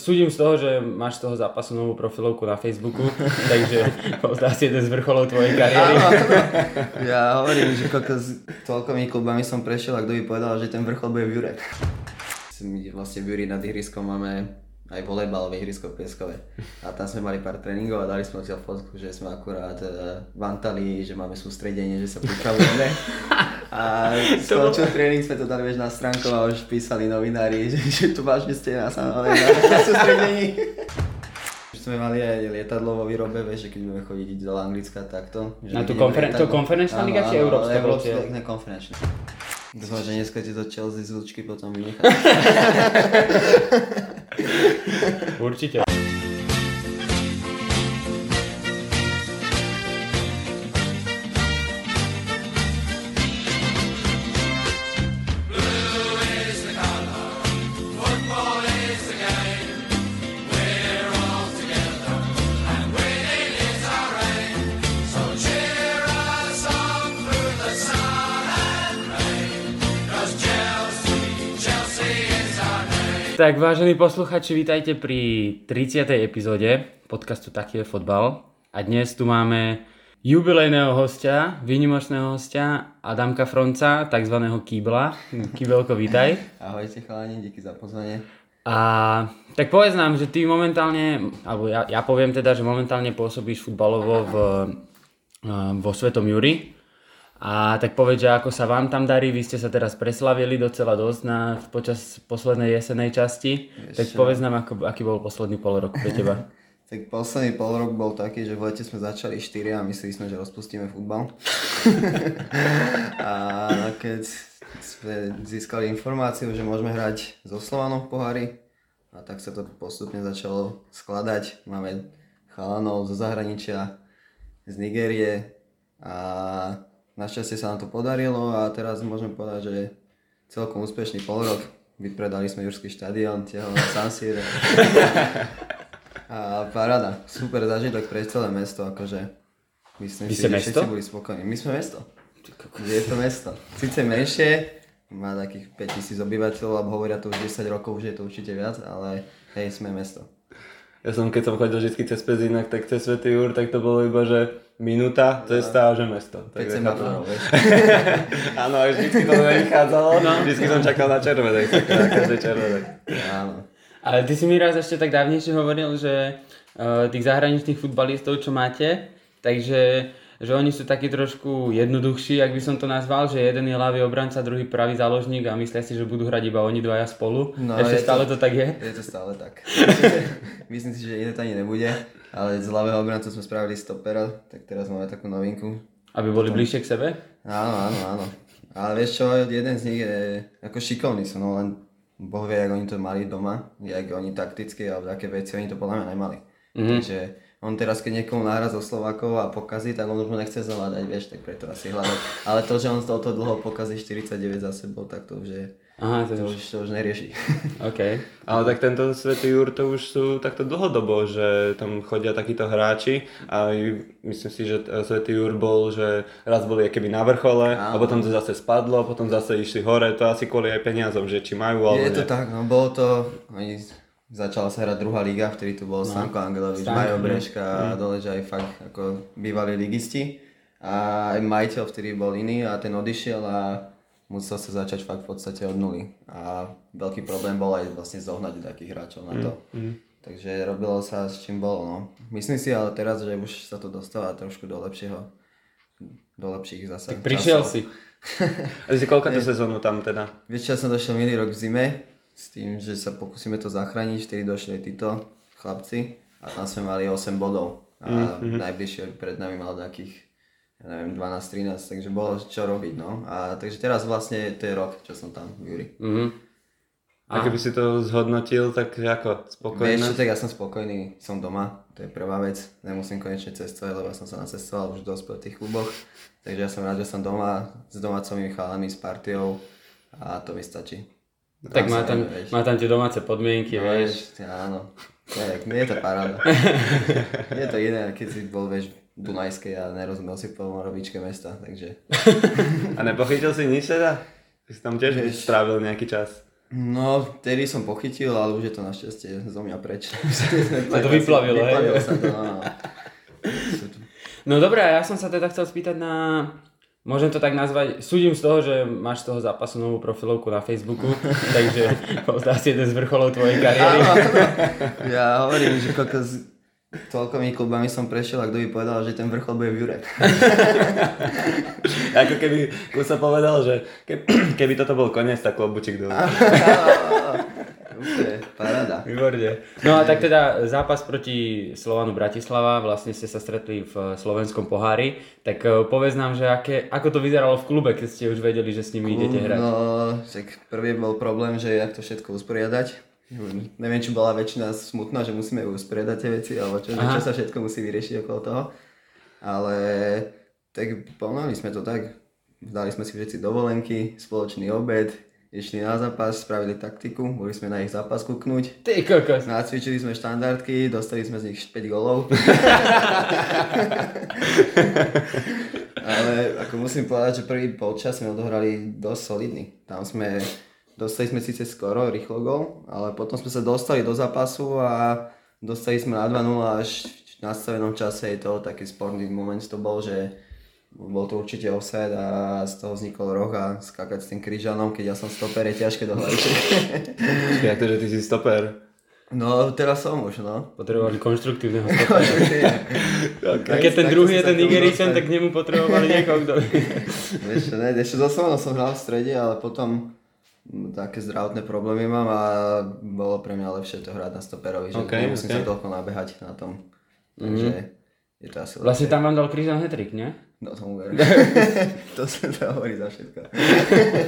súdim z toho, že máš z toho zápasu novú profilovku na Facebooku, takže to asi jeden z vrcholov tvojej kariéry. Áno, áno. Ja hovorím, že koľko s toľkomi klubami som prešiel a kto by povedal, že ten vrchol bude v Jure. My vlastne v Juri nad ihriskom máme aj volejbalové ihrisko pieskové. A tam sme mali pár tréningov a dali sme odtiaľ fotku, že sme akurát uh, vantali, že máme sústredenie, že sa pripravujeme. A skončil tréning, sme to dali vieš, na stránku a už písali novinári, že, že tu vážne ste na, na, na sústredení. Sme mali aj lietadlo vo výrobe, vieš, že keď budeme chodiť do Anglicka takto. Že Na tú konferen- to konferenčná liga či európska Európska, ne, konferenčná. Dúfam, že dneska ti to Chelsea z potom vynechá. Určite. Tak vážení posluchači, vítajte pri 30. epizóde podcastu Taký je fotbal. A dnes tu máme jubilejného hostia, výnimočného hostia Adamka Fronca, takzvaného Kýbla. Kýbelko, vítaj. Ahojte chalani, díky za pozvanie. A tak povedz nám, že ty momentálne, alebo ja, ja poviem teda, že momentálne pôsobíš futbalovo v, eh, vo Svetom Juri. A tak povedz, že ako sa vám tam darí, vy ste sa teraz preslavili docela dosť na, počas poslednej jesenej časti. tak Ešte- povedz nám, ako, aký bol posledný pol rok pre teba. Tak posledný pol rok bol taký, že v lete sme začali 4 a mysleli sme, že rozpustíme futbal. a keď sme získali informáciu, že môžeme hrať so Slovanom v pohári, a tak sa to postupne začalo skladať. Máme chalanov zo zahraničia, z Nigérie a našťastie sa nám to podarilo a teraz môžem povedať, že celkom úspešný pol rok. Vypredali sme Jurský štadión, tiahol na San Siro. A paráda, super zážitok pre celé mesto, akože myslím Vy si, že mesto? všetci boli spokojní. My sme mesto. Je to mesto. Sice menšie, má takých 5000 obyvateľov, alebo hovoria to už 10 rokov, už je to určite viac, ale hej, sme mesto. Ja som, keď som chodil vždy cez Pezinak, tak cez Svetý Jur, tak to bolo iba, že minúta, cesta a že mesto. 5 Tak ja semaforov, vieš. Áno, a vždycky to nevychádzalo, no. vždycky som čakal na červenej, tak na každej červenej. Áno. Ale ty si mi raz ešte tak dávnejšie hovoril, že uh, tých zahraničných futbalistov, čo máte, takže že oni sú takí trošku jednoduchší, ak by som to nazval, že jeden je ľavý obranca, druhý pravý záložník a myslia si, že budú hrať iba oni dvaja spolu. No, Ešte je to- stále to... tak je? Je to stále tak. Myslím si, že iné to ani nebude, ale z ľavého obrancu sme spravili stopera, tak teraz máme takú novinku. Aby boli bližšie k sebe? Áno, áno, áno. Ale vieš čo, jeden z nich je ako šikovný sú, no len Boh vie, jak oni to mali doma, jak oni takticky alebo aké veci oni to podľa mňa nemali. Mm-hmm. Takže on teraz, keď niekomu nahra zo Slovákov a pokazí, tak on už mu nechce zavládať, vieš, tak preto asi hľadať. Ale to, že on z tohoto dlho pokazí 49 za sebou, tak to už je, Aha, to to už... to už nerieši. OK. Ale tak tento Svetý Jur to už sú takto dlhodobo, že tam chodia takíto hráči a myslím si, že t- Svetý Jur bol, že raz boli keby na vrchole a Áno. potom to zase spadlo, potom zase išli hore, to asi kvôli aj peniazom, že či majú alebo Je to nie. tak, no bolo to, oni začala sa hrať druhá liga, vtedy tu bol no. Stanko Angelovič, Majo no. Breška a dole, že aj fakt ako bývalí ligisti. A aj majiteľ vtedy bol iný a ten odišiel a musel sa začať fakt v podstate od nuly. A veľký problém bol aj vlastne zohnať takých hráčov na to. Takže robilo sa s čím bolo, no. Myslím si ale teraz, že už sa to dostáva trošku do lepšieho, do lepších zase Tak prišiel časov. si. A si koľko tú sezónu tam teda? Vieš, čo, som došiel minulý rok v zime, s tým, že sa pokúsime to zachrániť, vtedy došli aj títo chlapci a tam sme mali 8 bodov a mm-hmm. najbližšie pred nami mal takých ja neviem, 12-13, takže bolo čo robiť, no. A takže teraz vlastne to je rok, čo som tam v Juri. Mhm. A keby si to zhodnotil, tak ako Vieš spokojné? čo, tak ja som spokojný, som doma, to je prvá vec, nemusím konečne cestovať, lebo ja som sa nacestoval už dosť po tých kluboch, takže ja som rád, že som doma s domácimi chalami, s partiou a to mi stačí. Tak má tam, vieš. má tam tie domáce podmienky, No, vieš. vieš, áno. Tak, nie je to paráda. je to iné, keď si bol, vieš, v Dunajskej a nerozumel si po robičke mesta, takže... A nepochytil si nič teda? Ty si tam tiež Vieš. strávil nejaký čas. No, vtedy som pochytil, ale už je to našťastie zo mňa preč. Sa to vyplavilo, hej? Vyplavilo sa to, no. No dobré, a ja som sa teda chcel spýtať na... Môžem to tak nazvať, súdim z toho, že máš z toho zápasu novú profilovku na Facebooku, takže to asi jeden z vrcholov tvojej kariéry. Áno. Ja hovorím, že koľko z toľkomi klubami som prešiel a kto by povedal, že ten vrchol bude v Jure. Ako keby sa povedal, že keby, keby toto bol koniec, tak klobučík dole. Úplne, paráda. Výborne. No a tak teda zápas proti Slovanu Bratislava, vlastne ste sa stretli v slovenskom pohári, tak eh, povedz nám, že aké, ako to vyzeralo v klube, keď ste už vedeli, že s nimi idete hrať. No, tak prvý bol problém, že jak to všetko usporiadať. Neviem, či bola väčšina smutná, že musíme usporiadať tie veci, alebo čo, čo sa všetko musí vyriešiť okolo toho. Ale tak pomáhali sme to tak. Dali sme si všetci dovolenky, spoločný obed, išli na zápas, spravili taktiku, boli sme na ich zápas kúknuť. Ty kokos. Nacvičili sme štandardky, dostali sme z nich 5 golov. Ale ako musím povedať, že prvý polčas sme odohrali dosť solidný. Tam sme, dostali sme síce skoro, rýchlo gol, ale potom sme sa dostali do zápasu a dostali sme na 2-0 až v nastavenom čase. Je to taký sporný moment to bol, že bol to určite offside a z toho vznikol roh a skákať s tým križanom, keď ja som stoper, je ťažké dohľadiť. Jak to, že ty si stoper? No, teraz som už, no. Potrebovali konštruktívneho stopera. A keď ten druhý je ten Nigeričan, tak k nemu potrebovali niekoho, kto... Vieš ne, ešte so som hral v strede, ale potom také zdravotné problémy mám a bolo pre mňa lepšie to hrať na stoperovi, že Okay, nemusím okay. sa toľko nabehať na tom. Takže je to asi Vlastne lepšie. tam vám dal Križan hetrik, nie? No tomu verím. to sa to hovorí za všetko.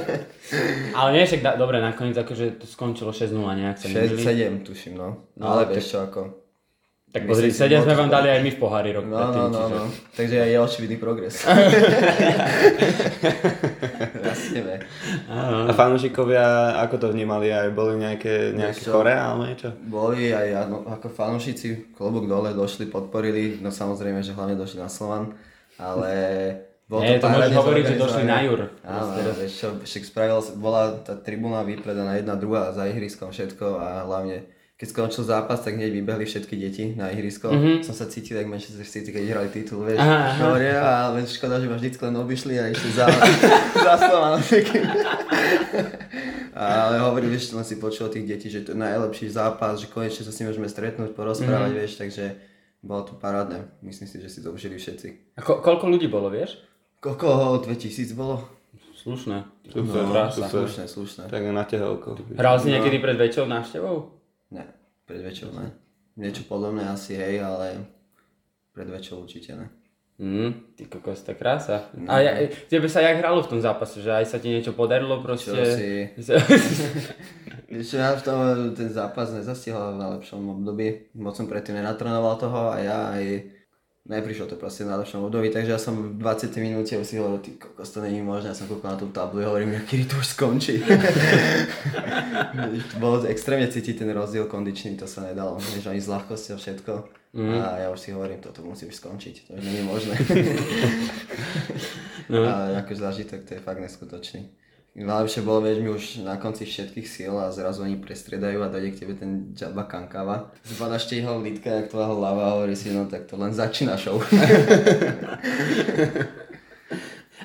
Ale nie, však da, dobre, nakoniec akože to skončilo 6-0, nejak sa 6, nemýlim. 7 tuším, no. No, ale vieš čo, ako... Tak pozri, Myslím si, 7 sme to vám dali aj my v pohári rok No, predtým, no, no, čiže... no. Takže je očividný progres. Rastieme. A fanúšikovia, ako to vnímali? Aj boli nejaké, nejaké čo? chore alebo niečo? Boli aj no, ako fanúšici, klobúk dole, došli, podporili, no samozrejme, že hlavne došli na Slovan, ale bol Nie, to môžeš parádne hovoriť, že došli na. Jur. Áno, vieš čo, však spravil, bola tá tribúna vypredaná jedna, druhá za ihriskom všetko a hlavne keď skončil zápas, tak hneď vybehli všetky deti na ihrisko. Mhm. Som sa cítil, jak Manchester City, keď hrali titul, vieš. Aha, aha. Hovoria, ale škoda, že ma vždycky len obišli a išli za, za Slovan. Ale hovorím, vieš, len si počul od tých detí, že to je najlepší zápas, že konečne sa s nimi môžeme stretnúť, porozprávať, Mhm. vieš, takže bolo to parádne. Myslím si, že si to užili všetci. A ko- koľko ľudí bolo, vieš? Koľko? 2000 bolo? Slušné. Super, No. Slušné, slušné. Tak na tehelko. Hral si niekedy pred väčšou návštevou? Ne, pred väčšou ne. Niečo podobné asi, hej, ale pred väčšou určite ne. Mm, ty kokos, tá krása. A ja, tebe sa jak hralo v tom zápase, že aj sa ti niečo podarilo proste? Čo si... Ja v tom ten zápas nezastihol v najlepšom období. Moc som predtým nenatrénoval toho a ja aj neprišlo to proste v najlepšom období, takže ja som v 20 minúte už si hovoril, ty kokos, to není možné, ja som kúkol na tú tablu a hovorím, kedy to už skončí. Bolo extrémne cítiť ten rozdiel kondičný, to sa nedalo, vieš, ani s ľahkosťou všetko. Mm. A ja už si hovorím, toto musí už skončiť, to už je možné. No. A ako zážitok, to je fakt neskutočný. Najlepšie bolo, vieš, mi už na konci všetkých síl a zrazu oni prestriedajú a dojde k tebe ten Jabba Kankava. Zbadaš tie jeho lítka, jak tvojho hlava a hovorí si, no tak to len začína show.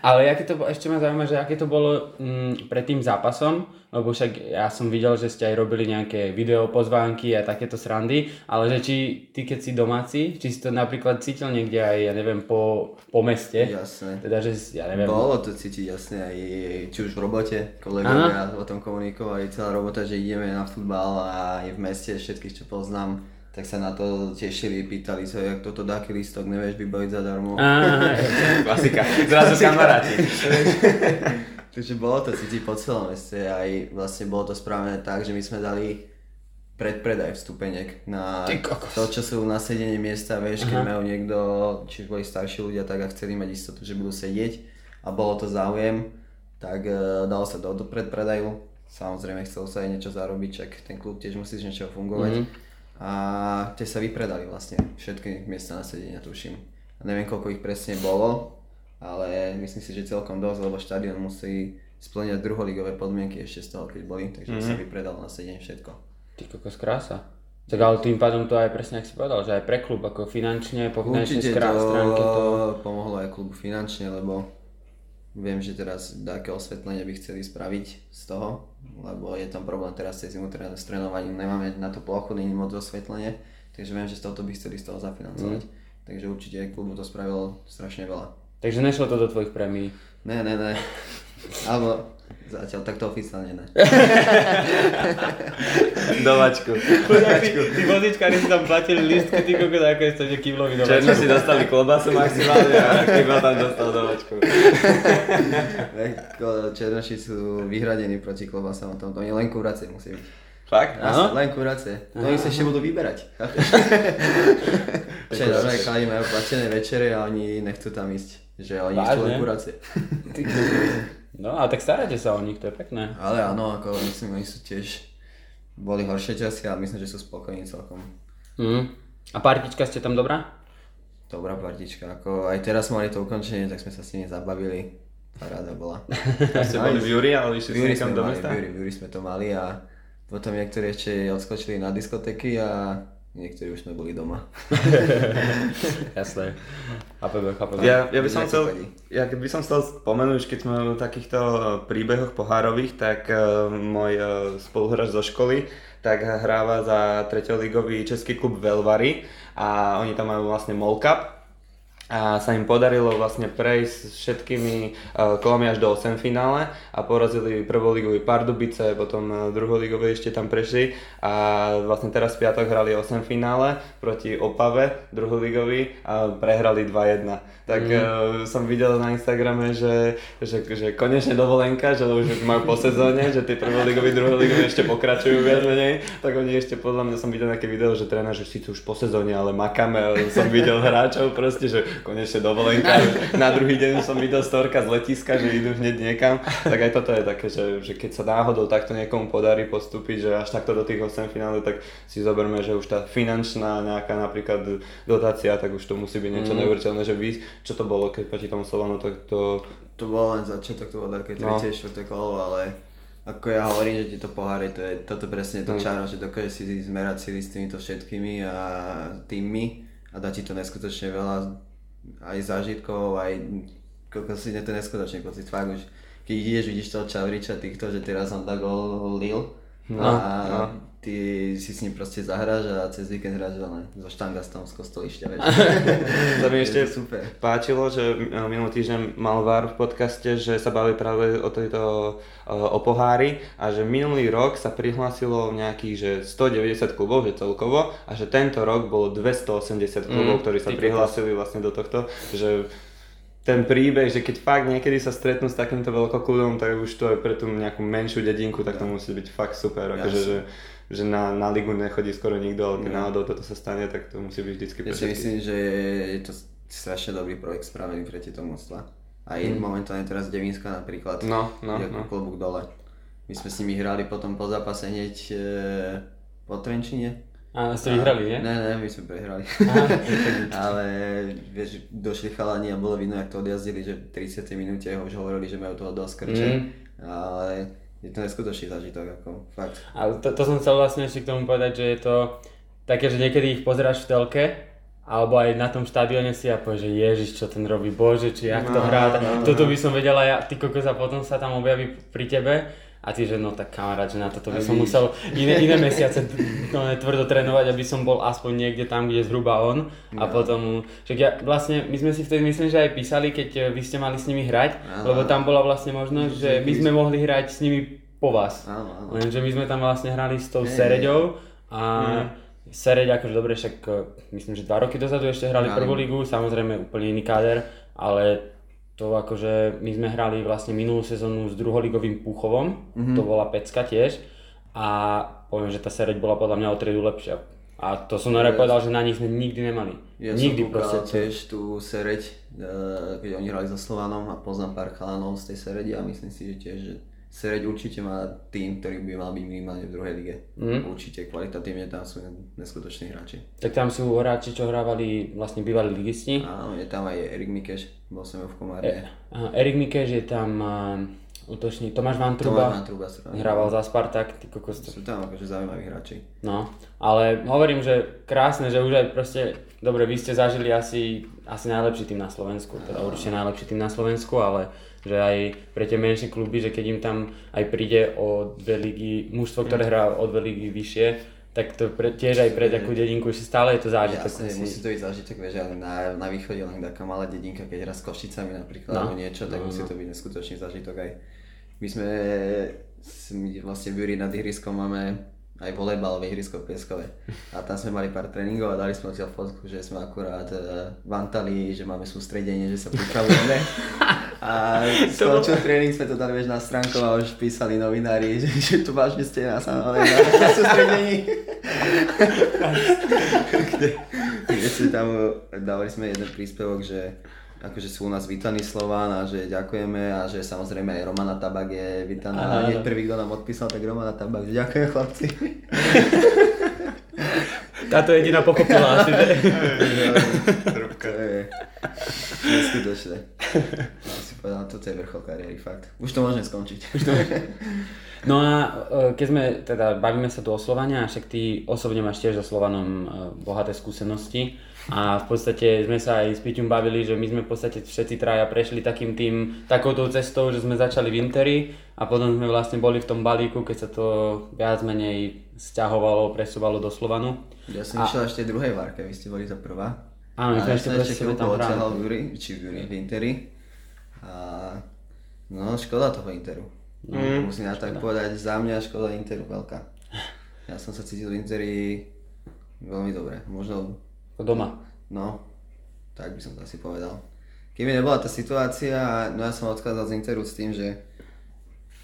Ale aké to, ešte ma zaujíma, že aké to bolo mm, pred tým zápasom, lebo však ja som videl, že ste aj robili nejaké video pozvánky a takéto srandy, ale že či ty keď si domáci, či si to napríklad cítil niekde aj, ja neviem, po, po meste, Jasné. teda že, ja neviem, Bolo to cítiť jasne aj či už v robote, kolegovia o tom komunikovali, celá robota, že ideme na futbal a aj v meste všetkých, čo poznám, tak sa na to tešili, pýtali sa, jak toto dáky listok, nevieš vybaviť zadarmo. Á, Klasika. Zrazu kamaráti. Takže bolo to cítiť po celom meste aj vlastne bolo to spravené tak, že my sme dali predpredaj vstupenek na to, čo sú na sedenie miesta, vieš, keď majú niekto, či boli starší ľudia, tak a chceli mať istotu, že budú sedieť a bolo to záujem, tak e, dalo sa do, do predpredaju. Samozrejme chcel sa aj niečo zarobiť, čak ten klub tiež musí z niečoho fungovať. A tie sa vypredali vlastne, všetky miesta na sedenia tuším. A neviem koľko ich presne bolo, ale myslím si, že celkom dosť, lebo štadión musí splňať druholigové podmienky ešte z toho, keď boli, takže Mhm. mm-hmm. sa vypredalo na 7 všetko. Ty kokos krása. Tak ale tým pádom to aj presne, ak si povedal, že aj pre klub, ako finančne, po finančnej skrá- to, stránke to... pomohlo aj klubu finančne, lebo viem, že teraz také osvetlenie by chceli spraviť z toho, lebo je tam problém teraz cez zimu s trénovaním, nemáme na to plochu, není moc osvetlenie, takže viem, že z tohoto by chceli z toho zafinancovať. Mhm. Takže určite klubu to spravilo strašne veľa. Takže nešlo to do tvojich prémií. Ne, ne, ne. Alebo zatiaľ takto oficiálne ne. Dovačku. Ty, ty vozičkári si tam platili listky, ty kokos, ako je to, že kývlový Černo si dostali klobasu maximálne a Kýbel tam dostal dovačku. Černoši sú vyhradení proti klobasám a tomto, oni len kuracie musí byť. Fakt? Áno? Len kuracie. To oni sa ešte budú vyberať. normálne chalani majú platené večere a oni nechcú tam ísť. Že oni chcú len Vážne? kuracie. Ty kokos. No a tak staráte sa o nich, to je pekné. Ale áno, ako myslím, oni sú tiež boli horšie časy, ale myslím, že sú spokojní celkom. Mm. A partička ste tam dobrá? Dobrá partička, ako aj teraz mali to ukončenie, tak sme sa s nimi zabavili. Paráda bola. A ste boli v Júri, ale išli ste niekam do mesta? v Júri, v Júri sme to mali a potom niektorí ešte odskočili na diskotéky a niektorí už sme boli doma. Jasné. Chápeme, chápeme. Ja, ja by som chcel, ja by som chcel spomenúť, keď sme o takýchto eh, príbehoch pohárových, tak uh, môj uh, spoluhráč zo školy tak hráva za treťoligový český klub Velvary a oni tam majú vlastne Mall Cup a sa im podarilo vlastne prejsť s všetkými uh, kolami až do 8 finále a porazili prvoligový Pardubice, potom uh, druholigové ešte tam prešli a vlastne teraz v piatok hrali 8 finále proti Opave, druholigový a prehrali 2-1. Tak mm. som videl na Instagrame, že, že, že konečne dovolenka, že už majú po sezóne, že tí prvoligoví, druholigoví ešte pokračujú viac menej, tak oni ešte podľa mňa som videl nejaké video, že tréner, že síce už po sezóne, ale makáme, som videl hráčov proste, že konečne dovolenka. Na druhý deň som videl storka z letiska, že idú hneď niekam. Tak aj toto je také, že, že keď sa náhodou takto niekomu podarí postúpiť, že až takto do tých 8 finále, tak si zoberme, že už tá finančná nejaká napríklad dotácia, tak už to musí byť niečo mm. neuveriteľné, že vy, čo to bolo, keď proti tomu Slovanu, tak to... To bolo len začiatok, to bolo také No. tretie, štvrté kolo, ale ako ja hovorím, že tieto poháry, to je toto presne to Mm. čaro, že dokáže si zmerať sily s týmito všetkými a tými a dá ti to neskutočne veľa aj zážitkov, aj koľko si je to neskutočný pocit, fakt už keď ideš, vidíš toho Čavriča týchto, že teraz on dá gol Lil No, a no. Ty si s ním proste zahráš a cez víkend hráš len so štangastom z kostolišťa, vieš. To mi ešte super. páčilo, že e, minulý týždeň mal VAR v podcaste, že sa bavili práve o tejto e, o pohári a že minulý rok sa prihlásilo nejakých že 190 klubov, že celkovo a že tento rok bolo 280 klubov, Mm, ktorí sa prihlásili vlastne do tohto, že ten príbeh, že keď fakt niekedy sa stretnú s takýmto veľkoklubom, tak už to je pre tú nejakú menšiu dedinku, tak to musí byť fakt super, akože, že, že na, na ligu nechodí skoro nikto, ale keď náhodou toto sa stane, tak to musí byť vždycky Ja si myslím, že je to strašne dobrý projekt spravený pre tieto mústva. A mm. momentálne teraz Devinska napríklad, No, no, je ako no. klobúk dole. My sme s nimi hrali potom po zápase hneď e, po Trenčine. A ste vyhrali, nie? Ne, ne, my sme prehrali. Ale vieš, došli chalani a bolo vidno, jak to odjazdili, že v 30 minúte už hovorili, že majú toho dosť krče. Mm. Ale je to neskutočný zažitok, ako fakt. A to, to som chcel vlastne ešte k tomu povedať, že je to také, že niekedy ich pozeráš v telke, alebo aj na tom štadióne si a povieš, že ježiš, čo ten robí, bože, či jak to No, hrá, no, no. toto by som vedela ja, ty kokos a potom sa tam objaví pri tebe a ty, že no tak kamarát, že na toto by A som vidíš. musel iné, iné mesiace no, tvrdo trénovať, aby som bol aspoň niekde tam, kde je zhruba on a No. potom, však ja vlastne, my sme si vtedy myslím, že aj písali, keď eh, vy ste mali s nimi hrať, Áno. lebo tam bola vlastne možnosť, že my sme mohli hrať s nimi po vás. Áno. Lenže my sme tam vlastne hrali s tou Nie, Sereďou a Mm. Sereď akože dobre, však e, myslím, že dva roky dozadu ešte hrali Áno. prvú ligu, samozrejme úplne iný káder, ale to akože my sme hrali vlastne minulú sezónu s druholigovým Púchovom, Mhm. to bola pecka tiež a poviem, že tá Sereď bola podľa mňa o triedu lepšia. A to som Yes. povedal, že na nich sme nikdy nemali. Ja nikdy som proste. tiež tú Sereď, eh, keď oni hrali so Slovanom a poznám pár chalanov z tej Seredi a myslím si, že tiež, že Sereď určite má tým, ktorý by mal byť minimálne v druhej lige. Mm. Určite kvalitatívne tam sú neskutoční hráči. Tak tam sú hráči, čo hrávali vlastne bývalí ligisti. Áno, je tam aj Erik Mikeš, bol som v Komárne. E, aha, Erik Mikeš je tam, a, útočník. Tomáš Vantruba. Tomáš Vantruba Hrával za Spartak, ty kokos. Sú tam akože zaujímaví hráči. No, ale hovorím, že krásne, že už aj proste, dobre, vy ste zažili asi, asi najlepší tým na Slovensku, teda určite najlepší tým na Slovensku, ale že aj pre tie menšie kluby, že keď im tam aj príde o dve ligy, mužstvo, ktoré hrá o dve ligy vyššie, tak to pre, tiež aj pre takú dedinku, že stále je to zážitok. Jasne, si- musí to byť zážitok, vieš, ale na, na východe len taká malá dedinka, keď hrá s Košicami napríklad, No. alebo niečo, tak No, musí no. to byť neskutočný zážitok aj. My sme, my vlastne v Júri nad ihriskom máme aj volejbalové ihrisko pieskové. A tam sme mali pár tréningov a dali sme odtiaľ fotku, že sme akurát uh, vantali, že máme sústredenie, že sa pripravujeme. A skončil tréning, sme to dali vieš, na stránku a už písali novinári, že, že tu vážne ste na, na, na sústredení. kde, kde si tam dávali sme jeden príspevok, že akože sú u nás vítaní Slován a že ďakujeme a že samozrejme aj Romana Tabak je vítaná. A hneď prvý, kto nám odpísal, tak Romana Tabak, že ďakujem chlapci. Táto jediná pochopila asi, že? neskutočné. Ja si povedal, toto je vrchol kariéry, fakt. Už to môžeme skončiť. No a e, keď sme, teda bavíme sa tu o Slovania, však ty osobne máš tiež so Slovanom e, bohaté skúsenosti a v podstate sme sa aj s Piťom bavili, že my sme v podstate všetci traja prešli takým tým, takouto cestou, že sme začali v Interi a potom sme vlastne boli v tom balíku, keď sa to viac menej sťahovalo, presúvalo do Slovanu. Ja som išiel ešte druhej várke, vy ste boli za prvá. Áno, my sme A ešte proti sebe tam hrali. v Juri, či v Juri, v Interi. A no, škoda toho Interu. No, musím ja tak povedať, za mňa škoda Interu veľká. Ja som sa cítil v Interi veľmi dobre. Možno, Doma. no, tak by som to asi povedal. Keby nebola tá situácia, no ja som odchádzal z Interu s tým, že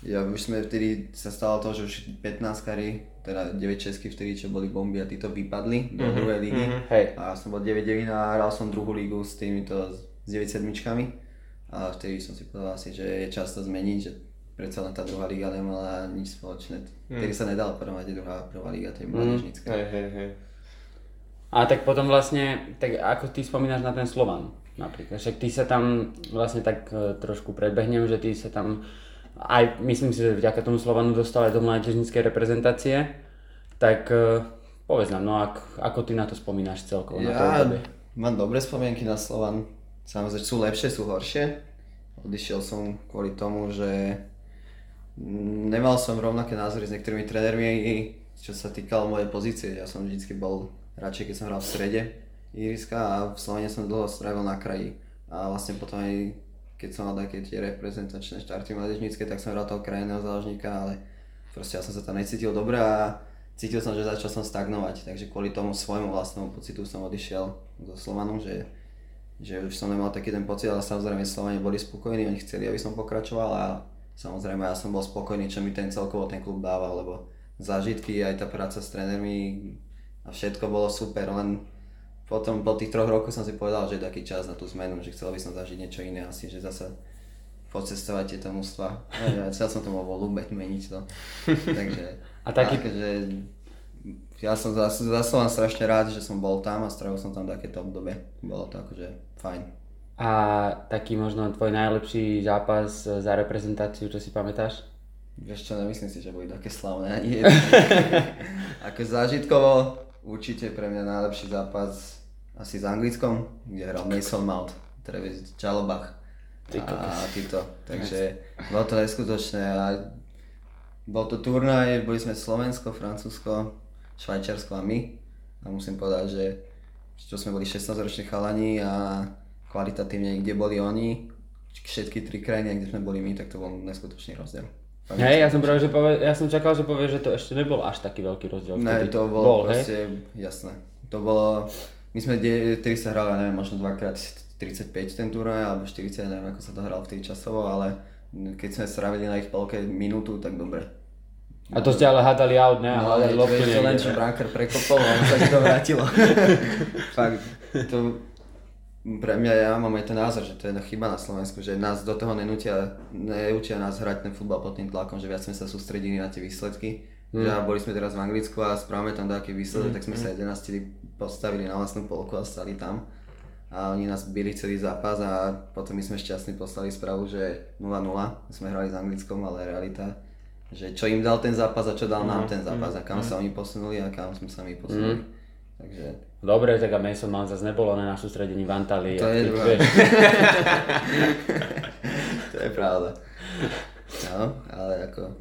ja už sme vtedy sa stalo to, že už 15 kary, teda 9 česky vtedy, čo boli bomby a títo vypadli do druhej ligy. Hej. A som bol 9-9 a hral som druhú lígu s týmito s 9 sedmičkami. A vtedy som si povedal asi, že je čas to zmeniť, že predsa len tá druhá liga nemala nič spoločné. Vtedy sa nedala porovnať druhá prvá liga, to je mládežnícka. Hej, hej, hej. A tak potom vlastne, tak ako ty spomínaš na ten Slovan napríklad, však ty sa tam vlastne tak e, trošku predbehnem, že ty sa tam aj myslím si, že vďaka tomu Slovanu dostal aj do mládežníckej reprezentácie, tak e, povedz nám, no ak, ako ty na to spomínaš celkovo na to Ja obdobie? mám dobré spomienky na Slovan. Samozrejme sú lepšie, sú horšie. Odišiel som kvôli tomu, že nemal som rovnaké názory s niektorými trénermi, čo sa týkalo mojej pozície. Ja som vždycky bol radšej, keď som hral v strede ihriska a v Slovene som dlho strávil na kraji. A vlastne potom aj keď som mal také tie reprezentačné štarty mládežnícke, tak som hral toho krajného záložníka, ale proste ja som sa tam necítil dobre a cítil som, že začal som stagnovať, takže kvôli tomu svojmu vlastnému pocitu som odišiel do Slovanu, že, že už som nemal taký ten pocit, ale samozrejme Slovani boli spokojní, oni chceli, aby som pokračoval a samozrejme ja som bol spokojný, čo mi ten celkovo ten klub dával, lebo zážitky, aj tá práca s trénermi a všetko bolo super, len potom po tých troch rokoch som si povedal, že je taký čas na tú zmenu, že chcel by som zažiť niečo iné asi, že zase pocestovať tieto mústva. Ja chcel som to mohol ľúbeť, meniť to. Takže, A taký- takže ja som za, za Slovan strašne rád, že som bol tam a strávil som tam takéto obdobie. Bolo to akože fajn. A taký možno tvoj najlepší zápas za reprezentáciu, čo si pamätáš? Vieš čo, nemyslím si, že boli také slavné. Ako zážitkovo, určite pre mňa najlepší zápas asi s Anglickom, kde hral Mason Mount, Travis Jalobach a títo. Takže bolo to neskutočné a bol to turnaj, boli sme Slovensko, Francúzsko, Švajčiarsko a my. A musím povedať, že čo sme boli 16-roční chalani a kvalitatívne, kde boli oni, všetky tri krajiny, kde sme boli my, tak to bol neskutočný rozdiel. Hej, ja som práve, že povie, ja som čakal, že povieš, že to ešte nebol až taký veľký rozdiel. Ne, to bolo Bol, hej? proste, jasné. To bolo, my sme, de- vtedy sa hrali, neviem, možno dvakrát 35 ten turnaj, alebo 40, neviem, ako sa to hralo vtedy časovo, ale keď sme strávili na ich polke minútu, tak dobre. A to ste ale hádali out, ne? No, hádali ale loptu len čo bránkar prekopol on sa to vrátilo. Fakt, to pre mňa, ja mám aj ten názor, že to je chyba na Slovensku, že nás do toho nenútia, neučia nás hrať ten futbal pod tým tlakom, že viac sme sa sústredili na tie výsledky. Mm. Že boli sme teraz v Anglicku a správame tam taký výsledok, mm. tak sme sa 11 postavili na vlastnú polku a stali tam. a oni nás byli celý zápas a potom my sme šťastní poslali správu, že 0-0, sme hrali s Anglickom, ale realita, že čo im dal ten zápas a čo dal nám ten zápas a kam sa oni posunuli a kam sme sa my posunuli. Takže Dobre, tak a Mason Mount zase nebolo na sústredení v Antalii. To je vieš, to je pravda. No, ale ako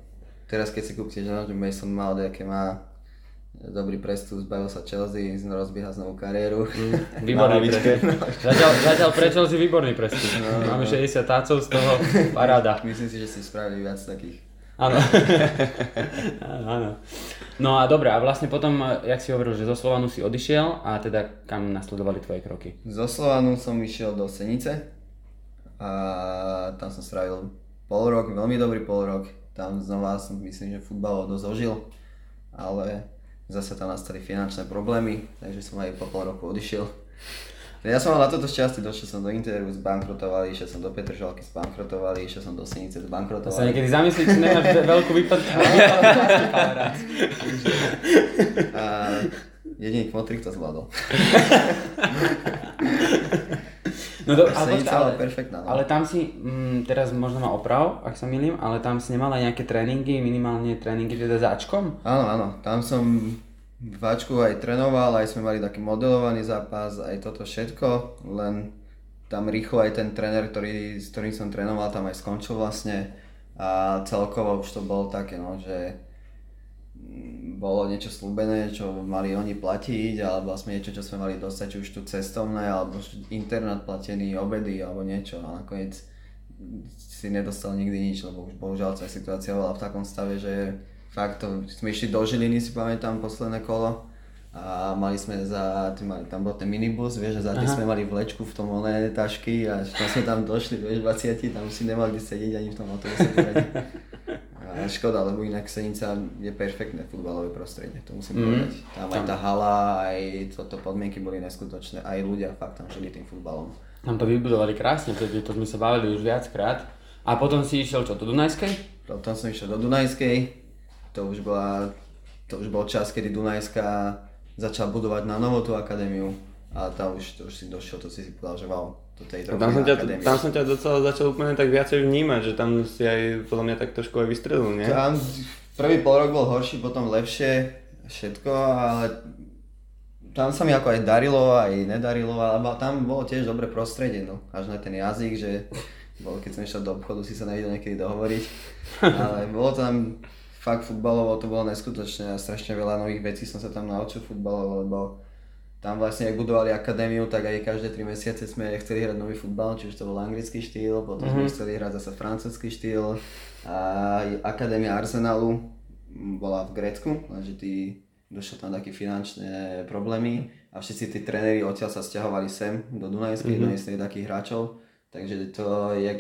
teraz keď si kúpte, že že Mason Mount, aké má dobrý prestup, zbavil sa Chelsea, rozbieha znovu kariéru. výborný lavičke. prestup. Zatiaľ, zatiaľ pre Chelsea výborný prestup. Máme 60 tácov z toho, paráda. Myslím si, že si spravili viac takých. Áno. áno. No a dobre, a vlastne potom, jak si hovoril, že zo Slovanu si odišiel a teda kam nasledovali tvoje kroky? Zo Slovanu som išiel do Senice a tam som strávil pol rok, veľmi dobrý pol rok. Tam znova som myslím, že futbal dosť ožil, ale zase tam nastali finančné problémy, takže som aj po pol roku odišiel. Ja som mal na toto šťastie, došiel som do Interu, zbankrotovali, išiel som do Petržalky, zbankrotovali, išiel som do Senice, To sa zbankrotovali. niekedy zamyslíš, či nemáš ve- veľkú výpadku. A jediný kmotrik to zvládol. No do, ale, počkaj, ale ale, perfektná. No. ale tam si, mm, teraz možno ma oprav, ak sa milím, ale tam si nemal aj nejaké tréningy, minimálne tréningy teda za Ačkom? Áno, áno, tam som v Ačku aj trénoval, aj sme mali taký modelovaný zápas, aj toto všetko, len tam rýchlo aj ten tréner, ktorý, s ktorým som trénoval, tam aj skončil vlastne a celkovo už to bolo také, no, že bolo niečo slúbené, čo mali oni platiť, alebo vlastne niečo, čo sme mali dostať, či už tu cestovné, alebo internát platený, obedy, alebo niečo a nakoniec si nedostal nikdy nič, lebo už bohužiaľ tá situácia bola v takom stave, že fakt to, sme išli do Žiliny, si pamätám, posledné kolo a mali sme za, tým, tam bol ten minibus, vieš, a za tým sme mali vlečku v tom oné tašky a tam sme tam došli, vieš, 20, tam si nemal kde sedieť ani v tom autobuse. A škoda, lebo inak Senica je perfektné futbalové prostredie, to musím Mhm. povedať. Tam aj tá hala, aj toto podmienky boli neskutočné, aj ľudia fakt tam žili tým futbalom. Tam to vybudovali krásne, to, to sme sa bavili už viackrát. A potom si išiel čo, do Dunajskej? Potom som išiel do Dunajskej, to už, bola, to už bol čas, kedy Dunajská začala budovať na novo tú akadémiu a tam už, to už si došiel, to si si povedal, že wow, je trochu Tam som, ťa, akadémia. tam som ťa docela začal úplne tak viacej vnímať, že tam si aj podľa mňa tak trošku aj vystrelil, nie? Tam prvý pol rok bol horší, potom lepšie, všetko, ale tam sa mi ako aj darilo, aj nedarilo, ale tam bolo tiež dobré prostredie, no. Až na ten jazyk, že bol, keď som išiel do obchodu, si sa nevedel niekedy dohovoriť, ale bolo tam fakt futbalovo, to bolo neskutočné a strašne veľa nových vecí som sa tam naučil futbalovo, lebo tam vlastne ak budovali akadémiu, tak aj každé 3 mesiace sme chceli hrať nový futbal, či už to bol anglický štýl, potom sme chceli hrať zase francúzsky štýl. A akadémia Arsenalu bola v Grécku, lenže tí došlo tam také finančné problémy a všetci tí tréneri odtiaľ sa stiahovali sem do Dunajskej, mm-hmm. doniesli takých hráčov, takže to je,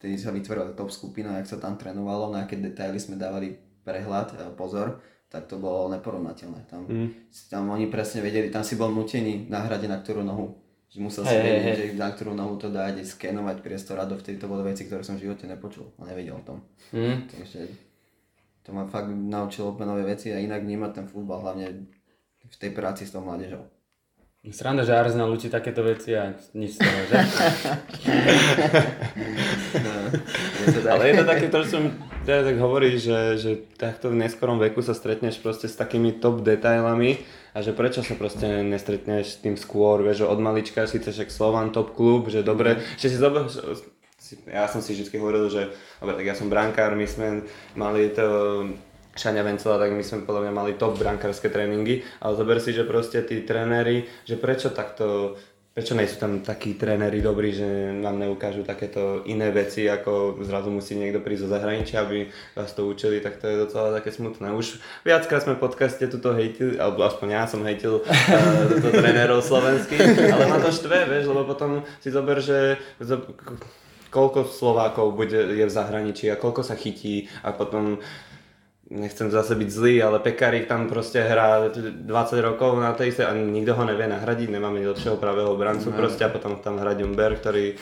tedy sa vytvorila top skupina, jak sa tam trénovalo, na aké detaily sme dávali prehľad a pozor, tak to bolo neporovnateľné. Tam, mm. tam oni presne vedeli, tam si bol nutený na hrade na ktorú nohu. Že musel si Hej, hej, vedieť, hej. že na ktorú nohu to dať, skenovať priestor a dovtedy to boli veci, ktoré som v živote nepočul a nevedel o tom. Hm. Takže to ma fakt naučilo úplne nové veci a inak vnímať ten futbal, hlavne v tej práci s tou mládežou. Sranda, že Arsenal učí takéto veci a nič z toho, že? Je to tak? Ale je to také, to, čo som teda tak hovorí, že, že takto v neskorom veku sa stretneš proste s takými top detailami a že prečo sa proste nestretneš s tým skôr, vieš, že od malička síce však Slovan top klub, že dobre, že si zober, si- ja som si vždy hovoril, že dobre, tak ja som brankár, my sme mali to Šania Vencela, tak my sme podľa mňa mali top brankárske tréningy, ale zober si, že proste tí tréneri, že prečo takto Prečo nie sú tam takí tréneri dobrí, že nám neukážu takéto iné veci, ako zrazu musí niekto prísť zo zahraničia, aby vás to učili, tak to je docela také smutné. Už viackrát sme v podcaste tuto hejtili, alebo aspoň ja som hejtil uh, to trénerov slovenských, ale ma to štve, vieš, lebo potom si zober, že koľko Slovákov bude, je v zahraničí a koľko sa chytí a potom nechcem zase byť zlý, ale Pekarík tam proste hrá 20 rokov na tej istej a nikto ho nevie nahradiť, nemáme lepšieho pravého brancu no. proste a potom tam hrá Ďumber, ktorý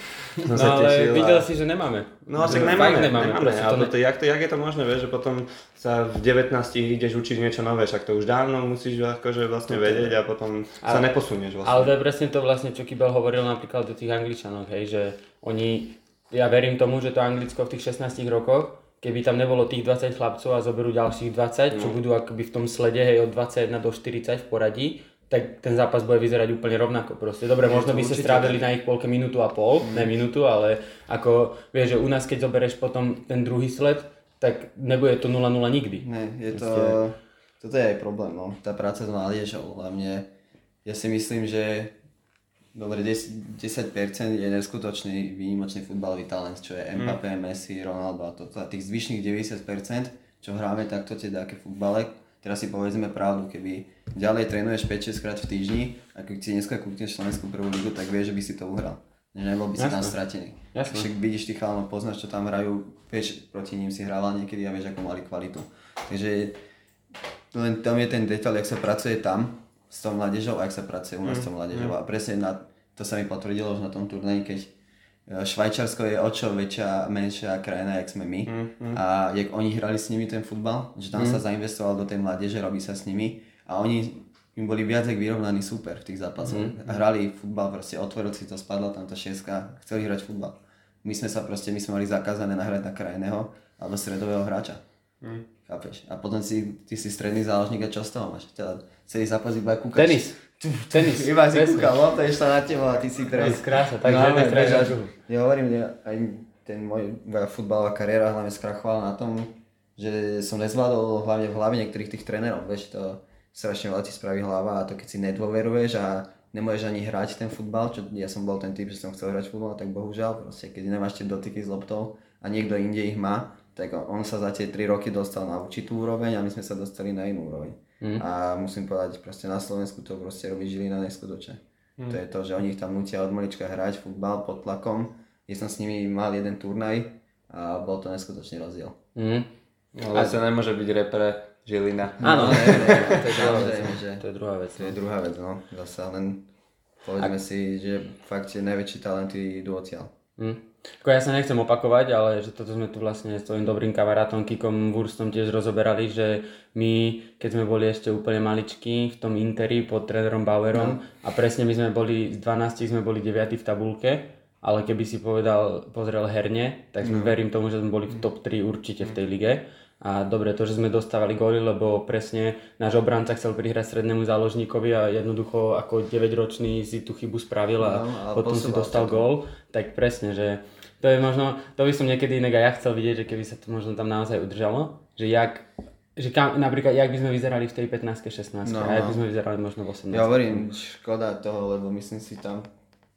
som sa no, ale tešil. videl a... si, že nemáme. No a tak nemáme, nemáme, nemáme. A to, jak, to, jak je to možné, vieš, že potom sa v 19 ideš učiť niečo nové, však to už dávno musíš akože vlastne vedieť a potom ale, sa neposunieš vlastne. Ale to je presne to vlastne, čo Kybel hovoril napríklad o tých Angličanoch, hej, že oni, ja verím tomu, že to Anglicko v tých 16 rokoch keby tam nebolo tých 20 chlapcov a zoberú ďalších 20, čo no. budú akoby v tom slede hej, od 21 do 40 v poradí, tak ten zápas bude vyzerať úplne rovnako proste. Dobre, možno by ste strávili na ich polke minútu a pol, mm. ne minútu, ale ako vieš, že u nás keď zoberieš potom ten druhý sled, tak nebude to 0-0 nikdy. Ne, je to, toto je aj problém, no. Tá práca s mládežou, hlavne ja si myslím, že Dobre, 10%, 10% je neskutočný výnimočný futbalový talent, čo je Mbappé, mm. Messi, Ronaldo a toto. A tých zvyšných 90%, čo hráme takto tie také futbale, teraz si povedzme pravdu, keby ďalej trénuješ 5-6 krát v týždni a keď si dneska kúkneš Slovenskú prvú ligu, tak vieš, že by si to uhral. Nebol by si Jasne. tam stratený. Jasne. Však vidíš tých chalanov, poznáš, čo tam hrajú, vieš, proti ním si hrával niekedy a vieš, ako mali kvalitu. Takže len tam je ten detail, jak sa pracuje tam, s tou mládežou, ak sa pracuje u nás mm. s tou mládežou. Mm. A presne na, to sa mi potvrdilo už na tom turnaji, keď e, Švajčarsko je o čo väčšia, menšia krajina, jak sme my. Mm, mm. A jak oni hrali s nimi ten futbal, že tam mm. sa zainvestoval do tej mládeže, robí sa s nimi. A oni im boli viac jak vyrovnaní super v tých zápasoch. Mm. Hrali futbal, proste otvoril si to, spadla tam tá šeska, chceli hrať futbal. My sme sa proste, my sme mali zakázané nahrať na krajného alebo stredového hráča. Mm. Chápeš? A potom si, ty si stredný záložník a čo z toho máš? Teda celý zápas iba kúkaš. Tenis. Tenis. Iba si kúkal, lopta išla na teba a ty si teraz... Krása, tak no, krajina Ja hovorím, ja, aj ten môj futbalová kariéra hlavne skrachovala na tom, že som nezvládol hlavne v hlave niektorých tých trénerov, vieš, to strašne veľa ti spraví hlava a to keď si nedôveruješ a nemôžeš ani hrať ten futbal, čo ja som bol ten typ, že som chcel hrať futbal, tak bohužiaľ, proste keď nemáš tie dotyky s loptou a niekto inde ich má, tak on sa za tie 3 roky dostal na určitú úroveň a my sme sa dostali na inú úroveň. Mm. A musím povedať, proste na Slovensku to proste robí Žilina neskutočne. Mm. To je to, že oni ich tam nutia od malička hrať futbal pod tlakom. Ja som s nimi mal jeden turnaj a bol to neskutočný rozdiel. Mm. Ale a... to nemôže byť repre Žilina. Áno, no, ne, ne, to je druhá vec. Že... To je druhá vec. To je no. druhá vec, no. Zase len povedzme a... si, že fakt tie najväčší talenty idú odtiaľ. Mm. Ako ja sa nechcem opakovať, ale že toto sme tu vlastne s tvojim dobrým kamarátom Kikom Wurstom tiež rozoberali, že my, keď sme boli ešte úplne maličkí v tom Interi pod trénerom Bauerom no. a presne my sme boli, z 12 sme boli 9 v tabulke, ale keby si povedal, pozrel herne, tak no. verím tomu, že sme boli v top 3 určite v tej lige. A dobre, to, že sme dostávali góly, lebo presne náš obranca chcel prihrať strednému záložníkovi a jednoducho ako 9-ročný si tú chybu spravil a no, potom si dostal gól, tak presne, že to je možno, to by som niekedy inak aj ja chcel vidieť, že keby sa to možno tam naozaj udržalo, že jak že kam, napríklad, jak by sme vyzerali v tej 15 16 no, a jak by no. sme vyzerali možno v 18 Ja hovorím, škoda toho, lebo myslím si tam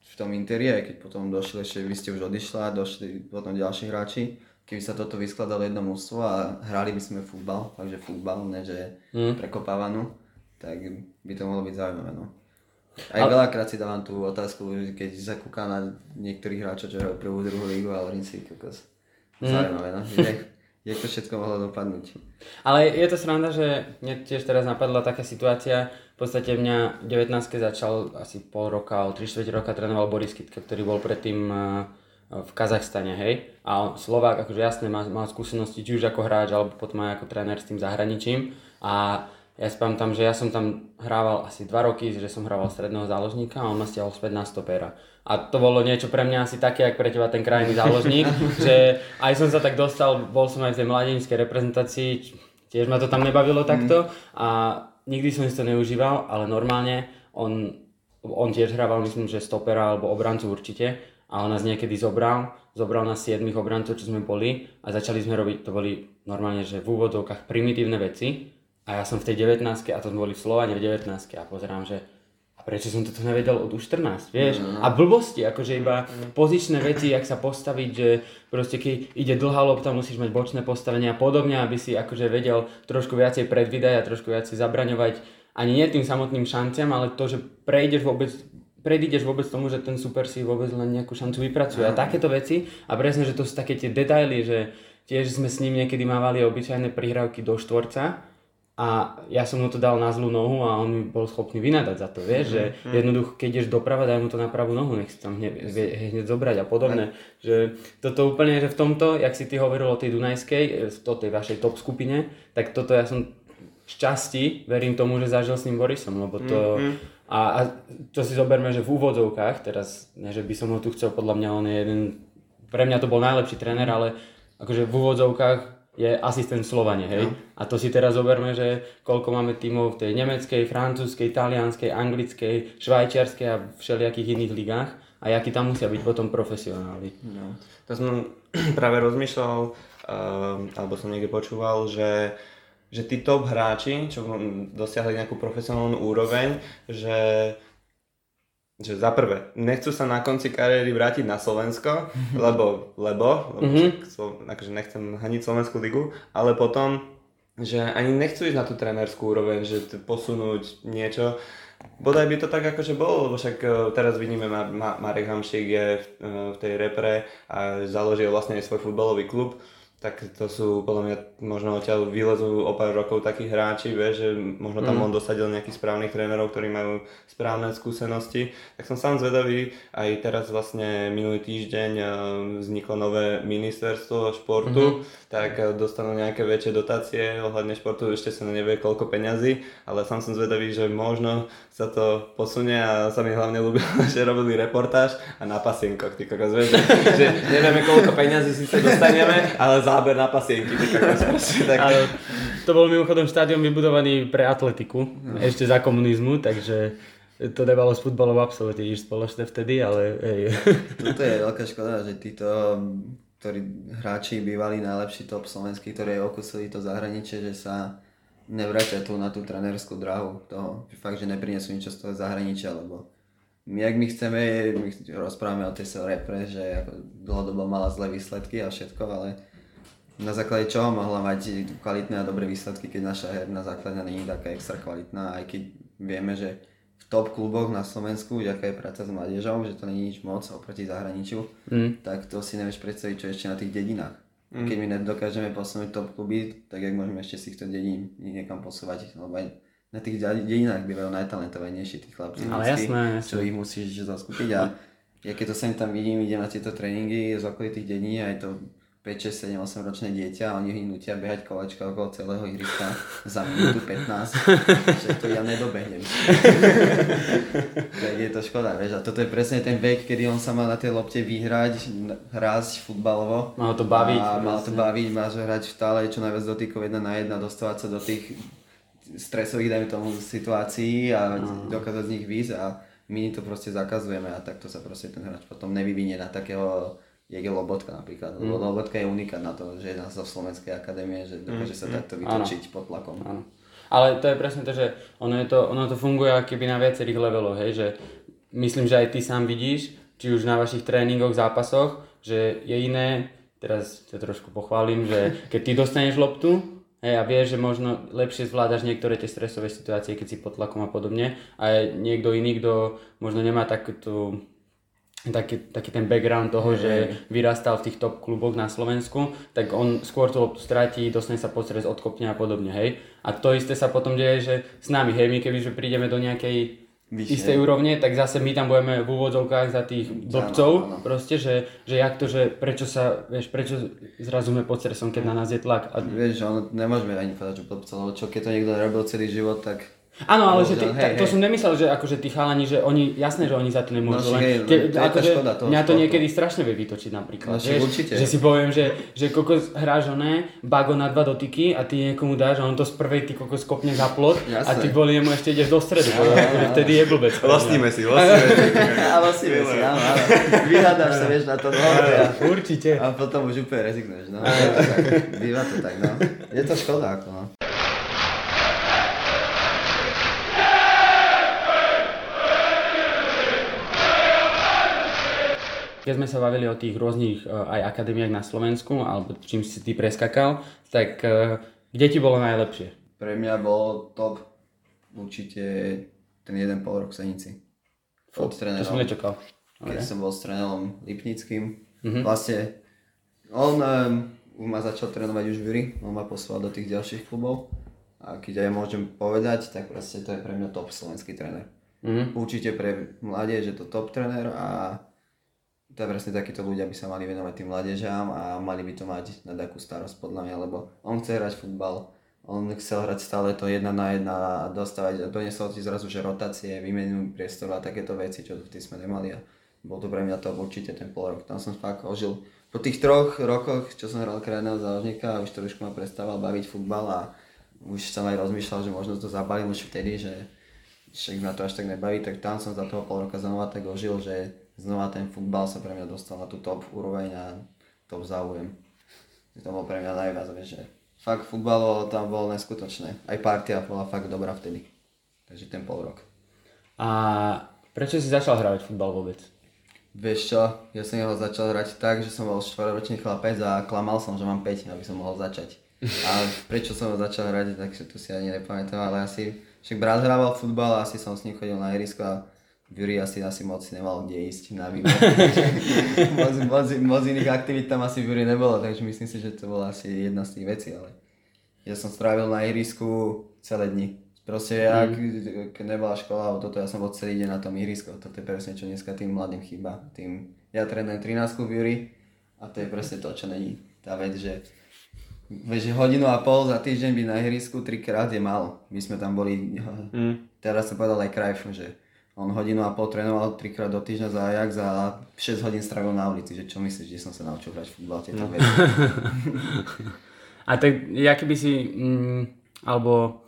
v tom interiéri, keď potom došli ešte, vy ste už odišla, došli potom ďalší hráči, keby sa toto vyskladalo jedno mústvo a hrali by sme futbal, takže futbal, ne že mm. prekopávanú, tak by to mohlo byť zaujímavé. No. Aj Ale... veľakrát si dávam tú otázku, keď sa kúka na niektorých hráčov, čo hrajú prvú, druhú lígu a hovorím si, kokos, mm. zaujímavé, no. Je, to všetko mohlo dopadnúť. Ale je to sranda, že mne tiež teraz napadla taká situácia, v podstate mňa 19 začal asi pol roka, o 3 roka trénoval Boris Kitka, ktorý bol predtým uh, v Kazachstane, hej. A Slovák, akože jasne, má, má skúsenosti či už ako hráč, alebo potom aj ako tréner s tým zahraničím. A ja si pamätám, že ja som tam hrával asi 2 roky, že som hrával stredného záložníka a on ma stiahol späť na stopera. A to bolo niečo pre mňa asi také, ako pre teba ten krajný záložník, že aj som sa tak dostal, bol som aj v tej mladenskej reprezentácii, tiež ma to tam nebavilo takto mm. a nikdy som si to neužíval, ale normálne on, on tiež hrával, myslím, že stopera alebo obrancu určite a on nás niekedy zobral, zobral nás 7 obrancov, čo sme boli a začali sme robiť, to boli normálne, že v úvodovkách primitívne veci a ja som v tej 19 a to sme boli v Slovane v 19 a pozerám, že a prečo som toto nevedel od už 14, vieš? Mm. A blbosti, akože iba pozičné veci, jak sa postaviť, že proste keď ide dlhá lopta, musíš mať bočné postavenie a podobne, aby si akože vedel trošku viacej predvídať a trošku viacej zabraňovať ani nie tým samotným šanciam, ale to, že prejdeš vôbec predídeš vôbec tomu, že ten super si vôbec len nejakú šancu vypracuje. A takéto veci, a presne, že to sú také tie detaily, že tiež sme s ním niekedy mávali obyčajné prihrávky do štvorca a ja som mu to dal na zlú nohu a on mi bol schopný vynadať za to, vieš, že Mhm. jednoducho, keď ideš doprava, daj mu to na pravú nohu, nech si tam hneď, hneď zobrať a podobne. Že toto úplne, že v tomto, jak si ty hovoril o tej Dunajskej, e, v tej vašej top skupine, tak toto ja som šťastí, verím tomu, že zažil s ním Borisom, lebo to... A, a to si zoberme, že v úvodzovkách, teraz, ne, že by som ho tu chcel, podľa mňa on je jeden, pre mňa to bol najlepší tréner, ale akože v úvodzovkách je asistent v Slovane, hej. A to si teraz zoberme, že koľko máme tímov v tej nemeckej, francúzskej, talianskej, anglickej, švajčiarskej a všelijakých iných ligách a akí tam musia byť potom profesionáli. No. To som práve rozmýšľal, uh, alebo som niekde počúval, že, že tí top hráči, čo dosiahli nejakú profesionálnu úroveň, že že za prvé, nechcú sa na konci kariéry vrátiť na Slovensko, lebo, lebo, lebo Mhm. mm-hmm. akože nechcem haniť Slovenskú ligu, ale potom, že ani nechcú ísť na tú trénerskú úroveň, že t- posunúť niečo. Bodaj by to tak akože bolo, lebo však e, teraz vidíme, Ma- Ma- Marek Hamšík je v, e, v tej repre a založil vlastne aj svoj futbalový klub, tak to sú podľa mňa, možno odtiaľ vylezú o pár rokov takí hráči, vieš, že možno tam on dosadil nejakých správnych trénerov, ktorí majú správne skúsenosti. Tak som sám zvedavý, aj teraz vlastne minulý týždeň e, vzniklo nové ministerstvo športu, tak e, dostanú nejaké väčšie dotácie ohľadne športu, ešte sa nevie koľko peňazí, ale sám som zvedavý, že možno sa to posunie a sa mi hlavne ľúbilo, že robili reportáž a na pasienkoch, ty kokos, vieš, že, že nevieme koľko peňazí si sa dostaneme, ale záber na pasienky, tak... Ale to bol mimochodom štádion vybudovaný pre atletiku, ešte za komunizmu, takže to nebalo s futbalom absolútne nič spoločné vtedy, ale hej. Toto je veľká škoda, že títo ktorí hráči bývali najlepší top slovenský, ktorí okusili to zahraničie, že sa nevrátia tu na tú trenerskú dráhu toho, fakt, že neprinesú niečo z toho zahraničia, lebo my, ak my chceme, my rozprávame o tej repre, že ako dlhodobo mala zlé výsledky a všetko, ale na základe čoho mohla mať kvalitné a dobré výsledky, keď naša herná základňa nie je taká extra kvalitná, aj keď vieme, že v top kluboch na Slovensku, aká je práca s mládežou, že to je nič moc oproti zahraničiu, Mm. tak to si nevieš predstaviť, čo ešte na tých dedinách. Keď my nedokážeme posunúť top kluby, tak jak môžeme ešte z týchto dedín niekam posúvať, lebo aj na tých de- dedinách bývajú najtalentovanejší tí chlapci. Ale vždycky, jasné, jasné. Čo ich musíš zaskúpiť a ja keď to sem tam vidím, idem na tieto tréningy z okolitých dedín, aj to 5, 6, 7, 8 ročné dieťa a oni ich nutia behať kolečka okolo celého ihriska za minútu 15, že to ja nedobehnem. tak je to škoda, vieš, a toto je presne ten vek, kedy on sa má na tej lopte vyhrať, hrať futbalovo. Malo to baviť, A mal to baviť, máš hrať stále čo najviac dotykov jedna na jedna, dostávať sa do tých stresových, dajme tomu, situácií a dokázať z nich výjsť a my to proste zakazujeme a takto sa proste ten hráč potom nevyvinie na takého jak je Lobotka napríklad, lebo Lobotka je unikát na to, že je zo Slovenskej akadémie, že dokáže sa takto vytočiť pod tlakom. Áno. Ale to je presne to, že ono, je to, ono to funguje keby na viacerých leveloch, hej, že myslím, že aj ty sám vidíš, či už na vašich tréningoch, zápasoch, že je iné, teraz ťa trošku pochválim, že keď ty dostaneš loptu, hej, a vieš, že možno lepšie zvládaš niektoré tie stresové situácie, keď si pod tlakom a podobne, a niekto iný, kto možno nemá takúto taký, taký ten background toho, že vyrastal v tých top kluboch na Slovensku, tak on skôr tú loptu stratí, dostane sa pod stres, odkopne a podobne, hej. A to isté sa potom deje, že s nami, hej, my kebyže prídeme do nejakej Vyššie. istej úrovne, tak zase my tam budeme v úvodzovkách za tých blbcov, áno. proste, že, že jak to, že prečo sa, vieš, prečo zrazu sme pod stresom, keď na nás je tlak. A, Vieš, že ono, nemôžeme ani povedať, že blbca, lebo čo keď to niekto robil celý život, tak Áno, ale že ty, hej, to hej. som nemyslel, že akože tí chalani, že oni, jasné, že oni za to nemôžu, No, len, hej, ke, to je tá akože škoda toho mňa to športu. niekedy strašne vie vytočiť napríklad, No, vieš, určite. že si poviem, že, že kokos hráš oné, bago na dva dotyky a ty niekomu dáš a on to z prvej ty kokos kopne za plot a ty kvôli nemu ešte ideš do stredu, akože vtedy je blbec. Lostíme si, lostíme si. ale si veci, áno, áno. Vyhľadáš sa, vieš, na to a, Určite. a potom už úplne rezignuješ, no. To býva to tak, no. Je to škoda, ako no. Keď sme sa bavili o tých rôznych eh, aj akadémiách na Slovensku, alebo čím si ty preskakal, tak eh, kde ti bolo najlepšie? Pre mňa bol top určite ten jeden pol rok v Senici. Pod To som nečakal. keď som bol s trénerom Lipnickým. Mhm. Vlastne on um, ma začal trénovať už Viri, on ma poslal do tých ďalších klubov. A keď aj môžem povedať, tak proste to je pre mňa top slovenský tréner. Mm. Určite pre mládež je to top tréner a to presne takíto ľudia by sa mali venovať tým mládežám a mali by to mať na takú starosť podľa mňa, lebo on chce hrať futbal, on chcel hrať stále to jedna na jedna a dostávať, donesol ti zrazu, že rotácie, výmenu priestoru a takéto veci, čo v sme nemali a bol to pre mňa to určite ten pol rok. Tam som fakt ožil. Po tých troch rokoch, čo som hral krajného záložníka, už trošku ma prestával baviť futbal a už som aj rozmýšľal, že možno to zabalím už vtedy, že však ma to až tak nebaví, tak tam som za toho pol roka znova tak ožil, že znova ten futbal sa pre mňa dostal na tú top úroveň a top záujem. To bolo pre mňa najviac, že fakt futbalo tam bolo neskutočné. Aj partia bola fakt dobrá vtedy. Takže ten pol rok. A prečo si začal hrať futbal vôbec? Vieš čo, ja som ho začal hrať tak, že som bol 4 chlapec a klamal som, že mám 5, aby som mohol začať. A prečo som ho začal hrať, tak to si ani nepamätám, ale asi, však brat hrával futbal a asi som s ním chodil na ihrisko a Juri asi, asi moc nemal kde ísť na výbor. moc, moc, moc, iných aktivít tam asi v Juri nebolo, takže myslím si, že to bola asi jedna z tých vecí, ale ja som strávil na ihrisku celé dni. Proste ja, mm. keď nebola škola alebo toto, ja som bol celý deň na tom ihrisku. Toto je presne, čo dneska tým mladým chýba. Tým, ja trénujem 13 v Juri a to je presne to, čo není. Tá vec, že Vieš, hodinu a pol za týždeň byť na ihrisku trikrát je málo. My sme tam boli, mm. teraz som povedal aj Krajfu, že on hodinu a pol trénoval trikrát do týždňa za Ajax a 6 hodín strávil na ulici. Že čo myslíš, že som sa naučil hrať futbal tieto no. veci? a tak, aký by si, mm, alebo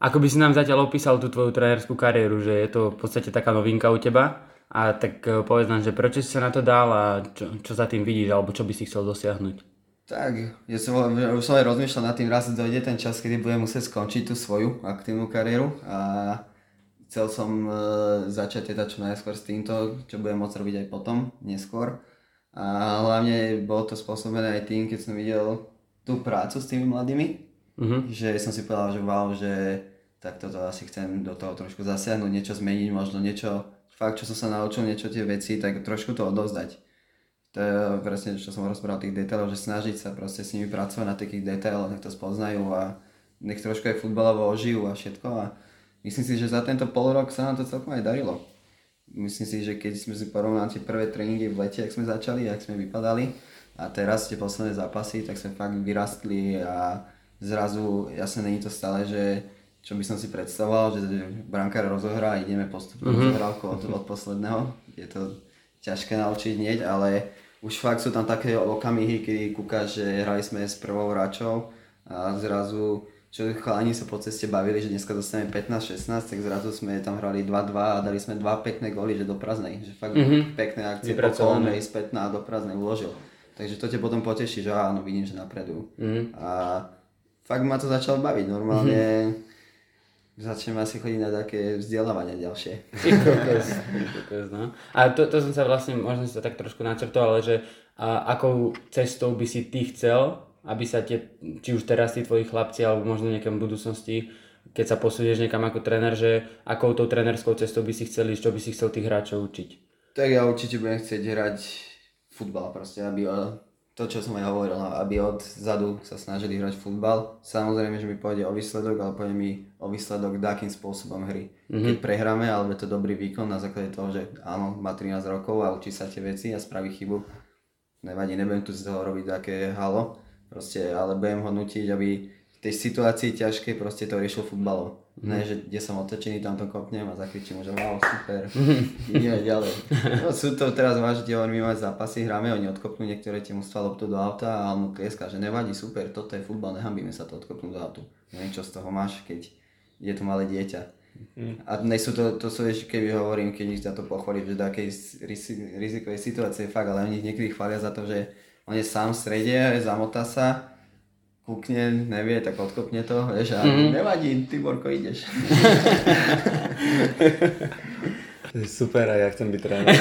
ako by si nám zatiaľ opísal tú tvoju trénerskú kariéru, že je to v podstate taká novinka u teba a tak e, povedz nám, že prečo si sa na to dal a čo, čo za tým vidíš, alebo čo by si chcel dosiahnuť? Tak, ja som, už som aj rozmýšľal nad tým, raz dojde ten čas, kedy budem musieť skončiť tú svoju aktívnu kariéru a chcel som uh, začať teda čo najskôr s týmto, čo budem môcť robiť aj potom, neskôr. A hlavne bolo to spôsobené aj tým, keď som videl tú prácu s tými mladými, uh-huh. že som si povedal, že wow, že tak toto asi chcem do toho trošku zasiahnuť, niečo zmeniť, možno niečo, fakt čo som sa naučil, niečo tie veci, tak trošku to odozdať. To je presne, čo som rozprával tých detailov, že snažiť sa proste s nimi pracovať na takých detailoch, nech to spoznajú a nech trošku aj futbalovo ožijú a všetko. A myslím si, že za tento pol rok sa nám to celkom aj darilo. Myslím si, že keď sme si porovnali tie prvé tréningy v lete, ak sme začali, ak sme vypadali a teraz tie posledné zápasy, tak sme fakt vyrastli a zrazu, jasne není to stále, že čo by som si predstavoval, že brankár rozohrá a ideme postupne mm-hmm. rozohrávku od, od posledného. Je to ťažké naučiť hneď, ale už fakt sú tam také okamihy, kedy kúkaš, že hrali sme s prvou hráčou a zrazu čo chalani sa po ceste bavili, že dneska dostaneme 15-16, tak zrazu sme tam hrali 2-2 a dali sme dva pekné góly, že do prázdnej, že fakt mm-hmm. pekné akcie po kolme spätná a do prázdnej uložil. Takže to ťa potom poteší, že áno, vidím, že napredujú. Mm-hmm. A fakt ma to začalo baviť, normálne mm-hmm. začnem asi chodiť na také vzdelávania ďalšie. no. A to, to som sa vlastne, možno to tak trošku načrtoval, ale že a akou cestou by si ty chcel aby sa tie, či už teraz tí tvoji chlapci, alebo možno v budúcnosti, keď sa posunieš niekam ako tréner, že akou tou trénerskou cestou by si chcel ísť, čo by si chcel tých hráčov učiť? Tak ja určite budem chcieť hrať futbal proste, aby to, čo som aj hovoril, aby od zadu sa snažili hrať futbal. Samozrejme, že mi pôjde o výsledok, ale pôjde mi o výsledok takým spôsobom hry. Mm-hmm. Keď prehráme, alebo je to dobrý výkon na základe toho, že áno, má 13 rokov a učí sa tie veci a spraví chybu, nevadí, nebudem tu z toho robiť také halo Proste, ale budem ho nutiť, aby v tej situácii ťažkej proste to riešil futbalov. Mm. Ne, že kde som otočený, tam to kopnem a zakričím že wow, super, ideme ďalej. No sú to teraz vážne, my máme zápasy, hráme, oni odkopnú niektoré tie mužstva loptu do auta a on mu tlieska, že nevadí, super, toto je futbal, nehambíme sa to odkopnúť do autu. Neviem, čo z toho máš, keď je to malé dieťa. Mm. A dnes sú to, to sú ešte, keby hovorím, keď ich za to pochválim, že do akej rizikovej situácie fakt, ale oni niekedy chvália za to, že on je sám v strede, zamotá sa, kúkne, nevie, tak odkopne to, vieš, a mm-hmm. nevadí, ty Borko, ideš. Super, a ja chcem byť tréner.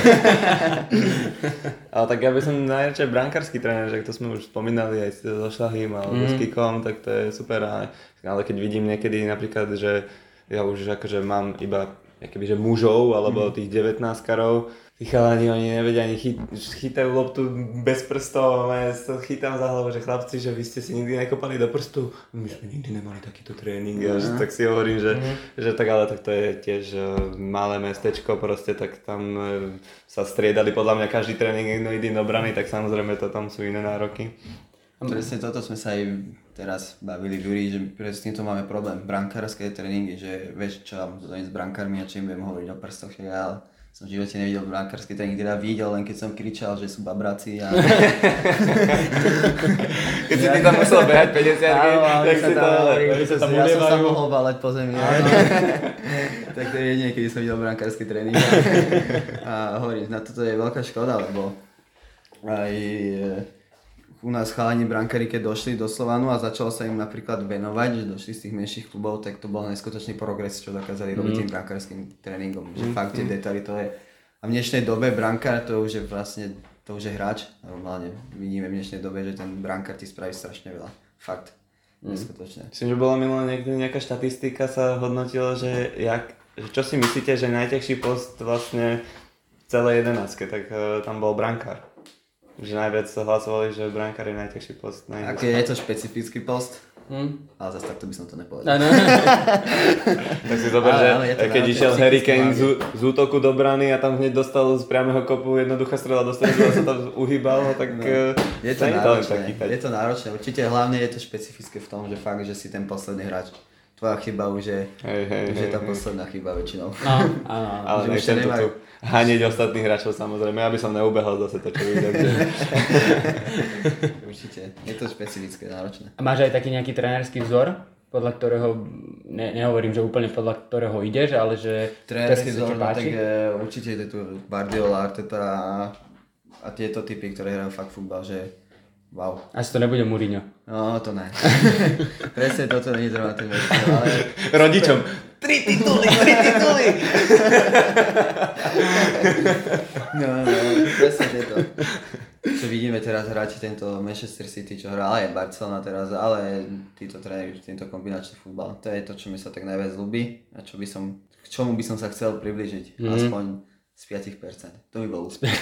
ale tak ja by som najradšej brankársky tréner, že to sme už spomínali aj so Šlahým alebo mm. s Kikom, tak to je super. Ale keď vidím niekedy napríklad, že ja už akože mám iba že mužov alebo tých 19 karov, tí chalani, oni nevedia ani chyt, chytajú loptu bez prstov, a ja to chytám za hlavu, že chlapci, že vy ste si nikdy nekopali do prstu, my sme nikdy nemali takýto tréning, a že, tak si hovorím, že, že tak ale tak to je tiež eh, malé mestečko proste, tak tam eh, sa striedali podľa mňa každý tréning jedno iný obrany, tak samozrejme to tam sú iné nároky. Presne toto sme sa aj teraz bavili v Juri, že presne s týmto máme problém. Brankárske tréningy, že vieš čo mám s brankármi a čím budem hovoriť o prstoch, ja som v živote nevidel brankárske tréningy, teda videl, len keď som kričal, že sú babraci a... keď si ty tam musel behať 50 tak si to... Ja som sa mohol balať po zemi. tak to je jedine, keď som videl brankárske tréningy. a hovorím, na toto je veľká škoda, lebo aj u nás chalani brankári, keď došli do Slovanu a začalo sa im napríklad venovať, že došli z tých menších klubov, tak to bol neskutočný progres, čo dokázali robiť mm. tým brankárským tréningom. Že mm. fakt tie mm. detaily to je. A v dnešnej dobe brankár to už je vlastne, to už je hráč. Normálne vidíme v dnešnej dobe, že ten brankár ti spraví strašne veľa. Fakt. Mm. Neskutočne. Myslím, že bola minulá niekde nejaká štatistika sa hodnotila, že, jak, čo si myslíte, že najťažší post vlastne celé jedenáctke, tak uh, tam bol brankár že najviac sa hlasovali, že brankár je najťažší post. Aký je to špecifický post? Hmm. Ale zase takto by som to nepovedal. No, no. tak si zober, že keď išiel Harry Kane z, z, útoku do brany a tam hneď dostal z priamého kopu jednoduchá strela, dostal sa tam uhýbal, tak no. je to náročné. je to náročné. Určite hlavne je to špecifické v tom, že fakt, že si ten posledný hráč tvoja chyba už je, hej, hej, už je tá posledná chyba väčšinou. No, áno, áno. Ale nechcem to tu hanieť ostatných hráčov samozrejme, aby som neubehal zase to, čo vidím. Že... Určite, je to špecifické, náročné. A máš aj taký nejaký trénerský vzor? podľa ktorého, ne, nehovorím, že úplne podľa ktorého ideš, ale že... Trénerský vzor, no, tak je, určite je tu Guardiola, Arteta a, a tieto typy, ktoré hrajú fakt futbal, že Wow. Asi to nebude Mourinho. No, to ne. Presne toto není zrovna ten ale... Rodičom. Tri tituly, tri tituly! no, no, presne tieto. Čo vidíme teraz hrať tento Manchester City, čo hrá aj Barcelona teraz, ale títo tréneri, tento kombinačný futbal. To je to, čo mi sa tak najviac ľúbi a čo by som, k čomu by som sa chcel približiť. Mm. Aspoň z 5%. To by bol úspech.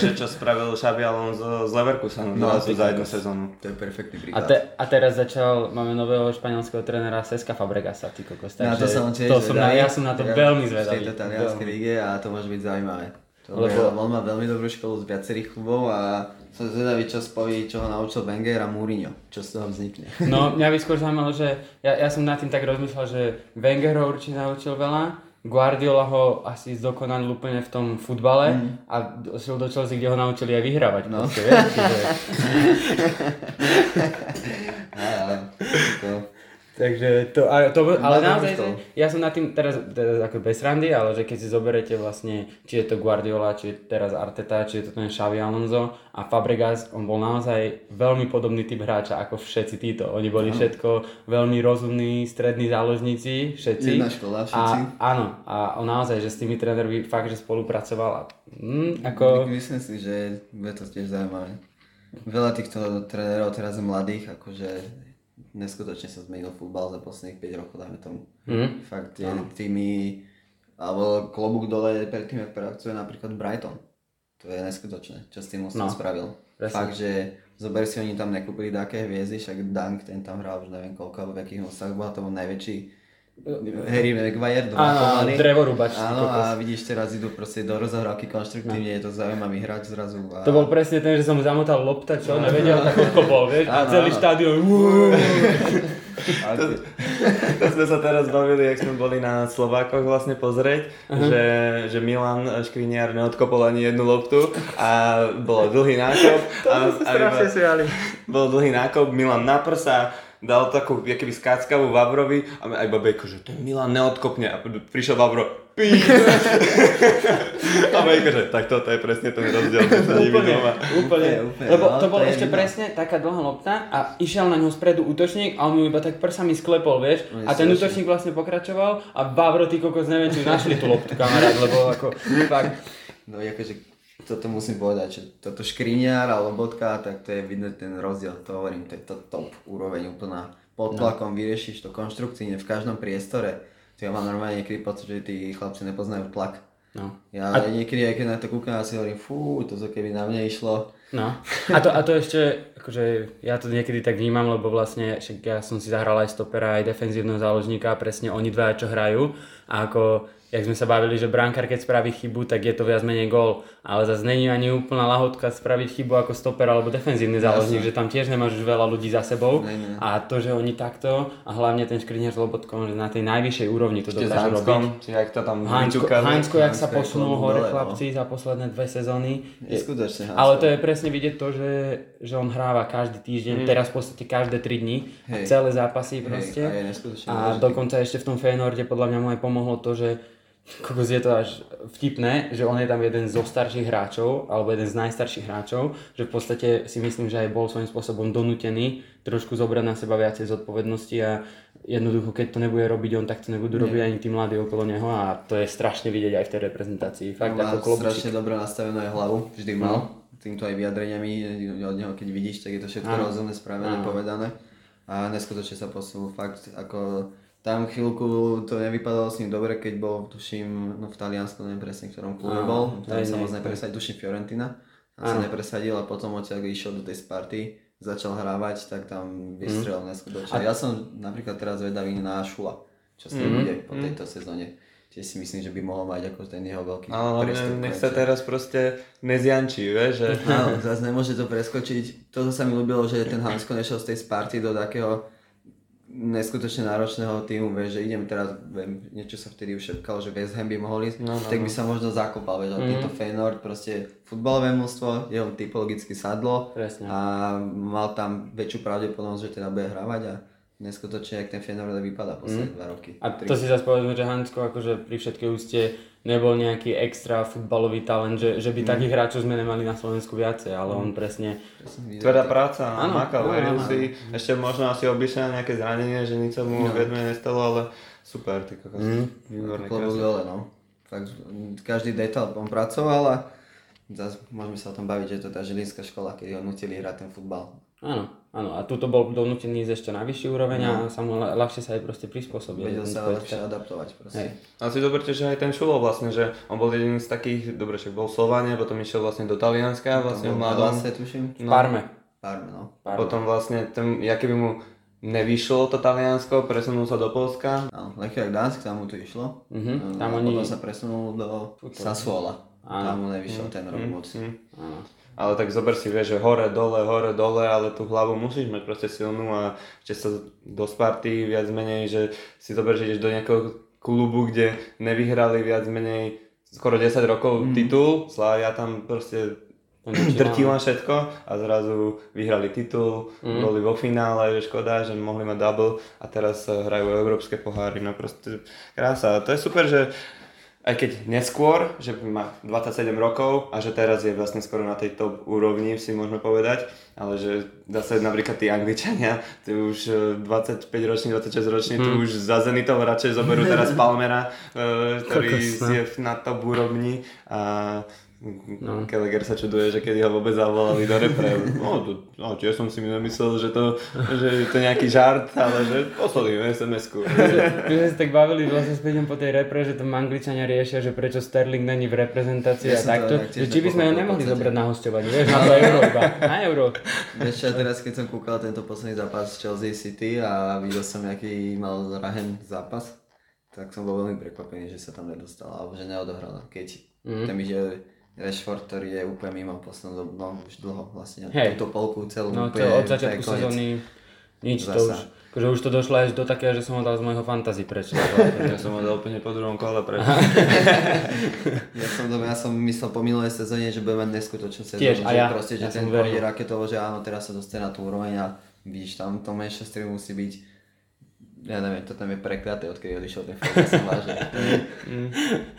že čo spravil Xabi Alonso z Leverkusenu no, za jednu sezónu. To je perfektný príklad. A, te, a teraz začal, máme nového španielského trénera Seska Fabregasa, ty kokos. Takže to som tiež to som na, ja som na to ja, veľmi zvedavý. V tejto talianskej lige a to môže byť zaujímavé. To Lebo... on má veľmi dobrú školu z viacerých klubov a som zvedavý, čo spojí, čo ho naučil Wenger a Mourinho, čo z toho vznikne. No, mňa by skôr zaujímalo, že ja, ja som nad tým tak rozmýšľal, že Wenger ho určite naučil veľa, Guardiola ho asi zdokonalil úplne v tom futbale mm. a došiel do Chelsea, kde ho naučili aj vyhrávať. No. Proste, vieš, čiže... Takže to, a to, ale naozaj, že ja som na tým teraz, teraz ako bez randy, ale že keď si zoberete vlastne, či je to Guardiola, či je teraz Arteta, či je to ten Xavi Alonso a Fabregas, on bol naozaj veľmi podobný typ hráča ako všetci títo. Oni boli áno. všetko veľmi rozumní, strední záložníci, všetci. Jedna škola, všetci. A, áno, a on naozaj, že s tými trénermi fakt, že spolupracoval a mm, ako... Myslím si, že je to tiež zaujímavé. Veľa týchto trénerov teraz mladých, akože neskutočne sa zmenil futbal za posledných 5 rokov, dáme tomu. Mm. Fakt tie týmy, alebo klobúk dole pred tým, ak pracuje napríklad Brighton. To je neskutočné, čo s tým no. spravil. Presne. Fakt, že zober si, oni tam nekúpili také hviezdy, však Dunk, ten tam hral už neviem koľko, alebo v akých nosách, bola to najväčší Harry Maguire, dva Áno, drevorubač. Áno, a vidíš, teraz idú proste do rozohrávky konštruktívne, no. je to zaujímavý hráč zrazu. A... To bol presne ten, že som mu zamotal lopta, čo, nevedel, tak bol, vieš, a celý štádion, to, to sme sa teraz bavili, jak sme boli na Slovákoch vlastne pozrieť, uh-huh. že, že Milan Škriniar neodkopol ani jednu loptu a bol dlhý nákop. to a, a iba, bol dlhý nákop, Milan na prsa, dal takú keby skáckavu Vavrovi a aj Babejko, že ten Milan neodkopne a prišiel Vavro, a Bejko, že tak toto je presne ten rozdiel medzi nimi doma. Úplne, úplne. Lebo no, to bolo ešte presne taká dlhá lopta a išiel na ňo spredu útočník a on mu iba tak prsami sklepol, vieš. No, a ten útočník vlastne pokračoval a Vavro, ty kokos, neviem, či našli tú loptu, kamarát, lebo ako, fakt. No akože toto musím povedať, že toto škriniar alebo bodka, tak to je vidno ten rozdiel, to hovorím, to je to top úroveň úplná. Pod no. tlakom no. vyriešiš to konštruktívne v každom priestore. Ja mám normálne niekedy pocit, že tí chlapci nepoznajú tlak. No. Ja a... niekedy, aj keď na to kúkam, si hovorím, fú, to keby na mne išlo. No. A to, a to ešte, akože ja to niekedy tak vnímam, lebo vlastne však ja som si zahral aj stopera, aj defenzívneho záložníka, presne oni dva, čo hrajú. A ako jak sme sa bavili, že bránkar keď spraví chybu, tak je to viac menej gól. Ale zase není ani úplná lahotka spraviť chybu ako stoper alebo defenzívny záložník, že tam tiež nemáš už veľa ľudí za sebou. Ne, ne. A to, že oni takto, a hlavne ten škriniar s Lobotkom, že na tej najvyššej úrovni to dokážu robiť. Hanskom, či jak to tam. Hansko, jak sa posunul hore dole, no. chlapci za posledné dve sezóny. Neskutočne. ale to je presne vidieť to, že, že on hráva každý týždeň, teraz v podstate každé 3 dní, a Hej. celé zápasy proste. a neskutočne a dôležitý. dokonca ešte v tom Feyenoorde podľa mňa mu aj pomohlo to, že kokos je to až vtipné, že on je tam jeden zo starších hráčov, alebo jeden z najstarších hráčov, že v podstate si myslím, že aj bol svojím spôsobom donútený trošku zobrať na seba viacej zodpovednosti a jednoducho, keď to nebude robiť on, tak to nebudú robiť ani tí mladí okolo neho a to je strašne vidieť aj v tej reprezentácii. Fakt Má ako strašne dobre nastavenú aj hlavu, vždy mal. Týmto aj vyjadreniami od neho, keď vidíš, tak je to všetko rozumne, Áno. povedané. A neskutočne sa posunul fakt, ako tam chvíľku to nevypadalo s ním dobre, keď bol, tuším, no v Taliansku, neviem presne, v ktorom klube Áno, bol, tam hej, sa moc nepresadil, tuším Fiorentina, tam sa Áno. nepresadil a potom odtiaľ išiel do tej Sparty, začal hrávať, tak tam vystrelil Mhm. neskutočne. Ja som napríklad teraz vedavý na Šula, čo sa bude po tejto sezóne. Tiež si myslím, že by mohol mať ako ten jeho veľký prestup hlavne nech sa teraz proste nezjančí, vieš, že Áno, zase nemôže to preskočiť. Toto sa mi ľúbilo, že ten Hansko nešiel z tej Sparty do takého neskutočne náročného týmu, vieš, že idem teraz, viem, niečo sa vtedy už šepkalo, že West Ham by mohol ísť, No, no, tak by no. sa možno zakopal, vieš, ale týmto Feyenoord, proste futbalové mústvo, jeho typologicky sadlo Presne. a mal tam väčšiu pravdepodobnosť, že teda bude hravať a neskutočne, jak ten Feyenoord vypadá posledné dva roky. A to si zase povedzme, že Hansko akože pri všetkej úste nebol nejaký extra futbalový talent, že, že by takých hráčov sme nemali na Slovensku viacej, ale on presne, tvrdá práca, Áno, makal, áno, veril áno. si, ešte možno asi obyšli na nejaké zranenie, že nič sa mu No. menej nestalo, ale super, ty kokos, Mm. dole, no. Fakt, každý detail on pracoval a zase môžeme sa o tom baviť, že to je tá žilinská škola, keď ho nutili hrať ten futbal. áno, áno. A tuto bol donútený ísť ešte na vyšší úroveň a sa mu ľa- ľahšie sa aj proste prispôsobil. Vedel sa lepšie adaptovať proste. Hej. A si zoberte, že aj ten Šulo vlastne, že on bol jediný z takých, dobre, však bol v Slováne, potom išiel vlastne do Talianska, vlastne v mladom. V Parme. Parme, no. Parme. Potom vlastne, ten, ja keby mu nevyšlo to Taliansko, presunul sa do Polska. Áno, Lechia Gdansk, tam mu to išlo. Mhm, tam oni- potom sa presunul do Sassuola. Tam mu nevyšiel ten rok moc. Hm. Áno. Ale tak zober si, vieš, že hore, dole, hore, dole, ale tú hlavu musíš mať proste silnú a ešte sa do Sparty viac menej, že si zober, že ideš do nejakého klubu, kde nevyhrali viac menej skoro 10 rokov titul, Slavia tam proste drtila všetko a zrazu vyhrali titul, boli vo finále, že škoda, že mohli mať double a teraz hrajú európske poháry, no proste krása. To je super, že aj keď neskôr, že má 27 rokov a že teraz je vlastne skoro na tej top úrovni, si môžeme povedať, ale že zase napríklad tí Angličania, tí už eh, 25 roční, 26 roční, tu už za Zenitov radšej zoberú teraz Palmera, eh, ktorý je na top úrovni a No. Gallagher sa čuduje, že kedy ho vôbec zavolali do repre. No, to, no tiež som si nemyslel, že to, že je to nejaký žart, ale že poslali mi SMS-ku. My sme sa tak bavili vlastne s Peťom po tej repre, že tam Angličania riešia, že prečo Sterling není v reprezentácii Ja a takto, tak že či by sme ho v nemohli zobrať na hostovanie, vieš, na to euro iba, na euro. Vieš čo, teraz keď som kúkal tento posledný zápas Chelsea City a videl som, aký mal Rahen zápas, tak som bol veľmi prekvapený, že sa tam nedostal, alebo že neodohral. Keď mm. tam ide Rashford, ktorý je úplne mimo poslednú dobu, no už dlho vlastne, Hej. túto polku celú No to úplne, od začiatku to je koniec. sezóny nič, to Zasa. už, akože už to došlo až do takého, že som ho dal z môjho fantasy preč. Ja som ho dal úplne po druhom kole preč. Ja som, ja som myslel po minulej sezóne, že bude mať neskutočnú sezónu, Tiež, a že ja. proste, že Ja ten pôjde raketovo, že áno, teraz sa dostane na tú úroveň a vidíš, tam to Manchester musí byť ja neviem, to tam je prekliaté, odkedy odišiel ten.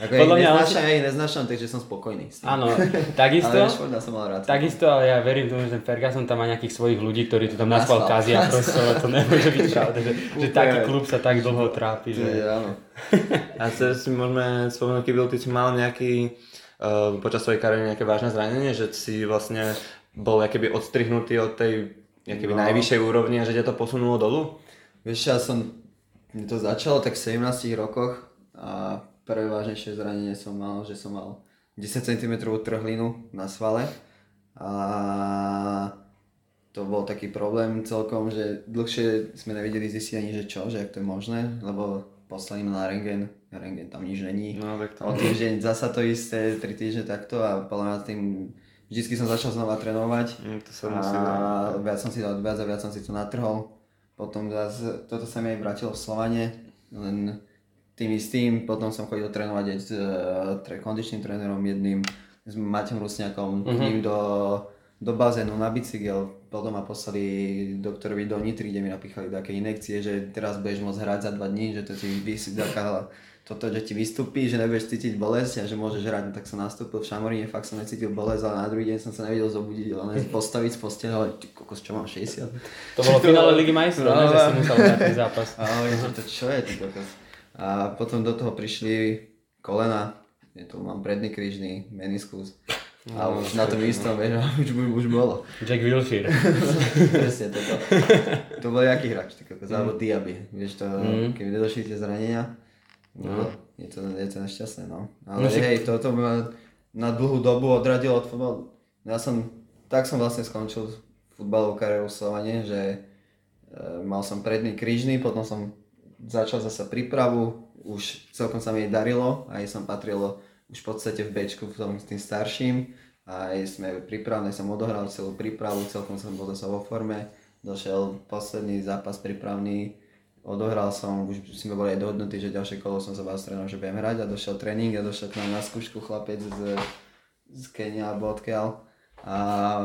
Ako ja Podľa ich mňa on neznášam, ja ich neznášam, takže som spokojný s tým. Áno, Ale takisto, Rashforda som mal rád. takisto, ale ja verím tomu, že ten Ferguson tam má nejakých svojich ľudí, ktorí to tam naspal kazia proste, ale to nemôže byť pravda, že, že taký klub sa tak dlho trápi, Že, áno. A si môžeme spomenúť, keby ty si mal nejaký uh, počas svojej kariéry nejaké vážne zranenie, že si vlastne bol keby odstrihnutý od tej keby No. najvyššej úrovni a že ťa to posunulo dolu? Vieš, ja som to začalo tak v 17 rokoch a prvé vážnejšie zranenie som mal, že som mal 10 cm trhlinu na svale a to bol taký problém celkom, že dlhšie sme nevedeli zistiť ani, že čo, že ak to je možné, lebo poslali ma na rengen, rengen tam nič není. No, tak to... O týždeň zasa to isté, 3 týždne takto a podľa mňa tým vždycky som začal znova trénovať Mm, to sa a musí dať. viac som si dal, viac a viac som si to natrhol. Potom zase, toto sa mi aj vrátilo v Slovane, len tým istým, potom som chodil trénovať aj s uh, tre, kondičným trénerom jedným, s Maťom Rusňakom, mm-hmm. k ním do, do bazénu na bicykel. Potom ma poslali doktorovi do Nitry, kde mi napíchali také inekcie, že teraz budeš môcť hrať za dva dní, že to ti vysí taká toto, že ti vystúpi, že nebudeš cítiť bolesť a že môžeš hrať, no tak som nastúpil v Šamoríne, fakt som necítil bolesť, ale na druhý deň som sa nevedel zobudiť, len postaviť z postele, ale ty kokos, čo mám 60? To bolo finále Ligy majstrov, No, ne, že no. si musel hrať ten zápas. A hovorím, že to čo je, ty kokos. A potom do toho prišli kolena, je tu mám predný krížny, meniskus. A už na tom istom, vieš, už, už, bolo. Jack Wilshere. Presne toto. To bol jaký hráč, ty kokos, alebo Diaby. Vieš to, keby nedošli tie zranenia, no. je, to, je to nešťastné, no. Ale No hej, toto ma na dlhú dobu odradilo od futbalu. Ja som, tak som vlastne skončil futbalovú kariéru v Slovane, že e, mal som predný krížny, potom som začal zasa prípravu, už celkom sa mi jej darilo, aj som patrilo už v podstate v Bčku v tom s tým starším, aj sme prípravné som odohral celú prípravu, celkom som bol zase vo forme, došiel posledný zápas prípravný, odohral som, už sme boli aj dohodnutí, že ďalšie kolo som sa vás trénoval, že budem hrať a došiel tréning a došiel k nám na skúšku chlapec z, z Kenia alebo odkiaľ a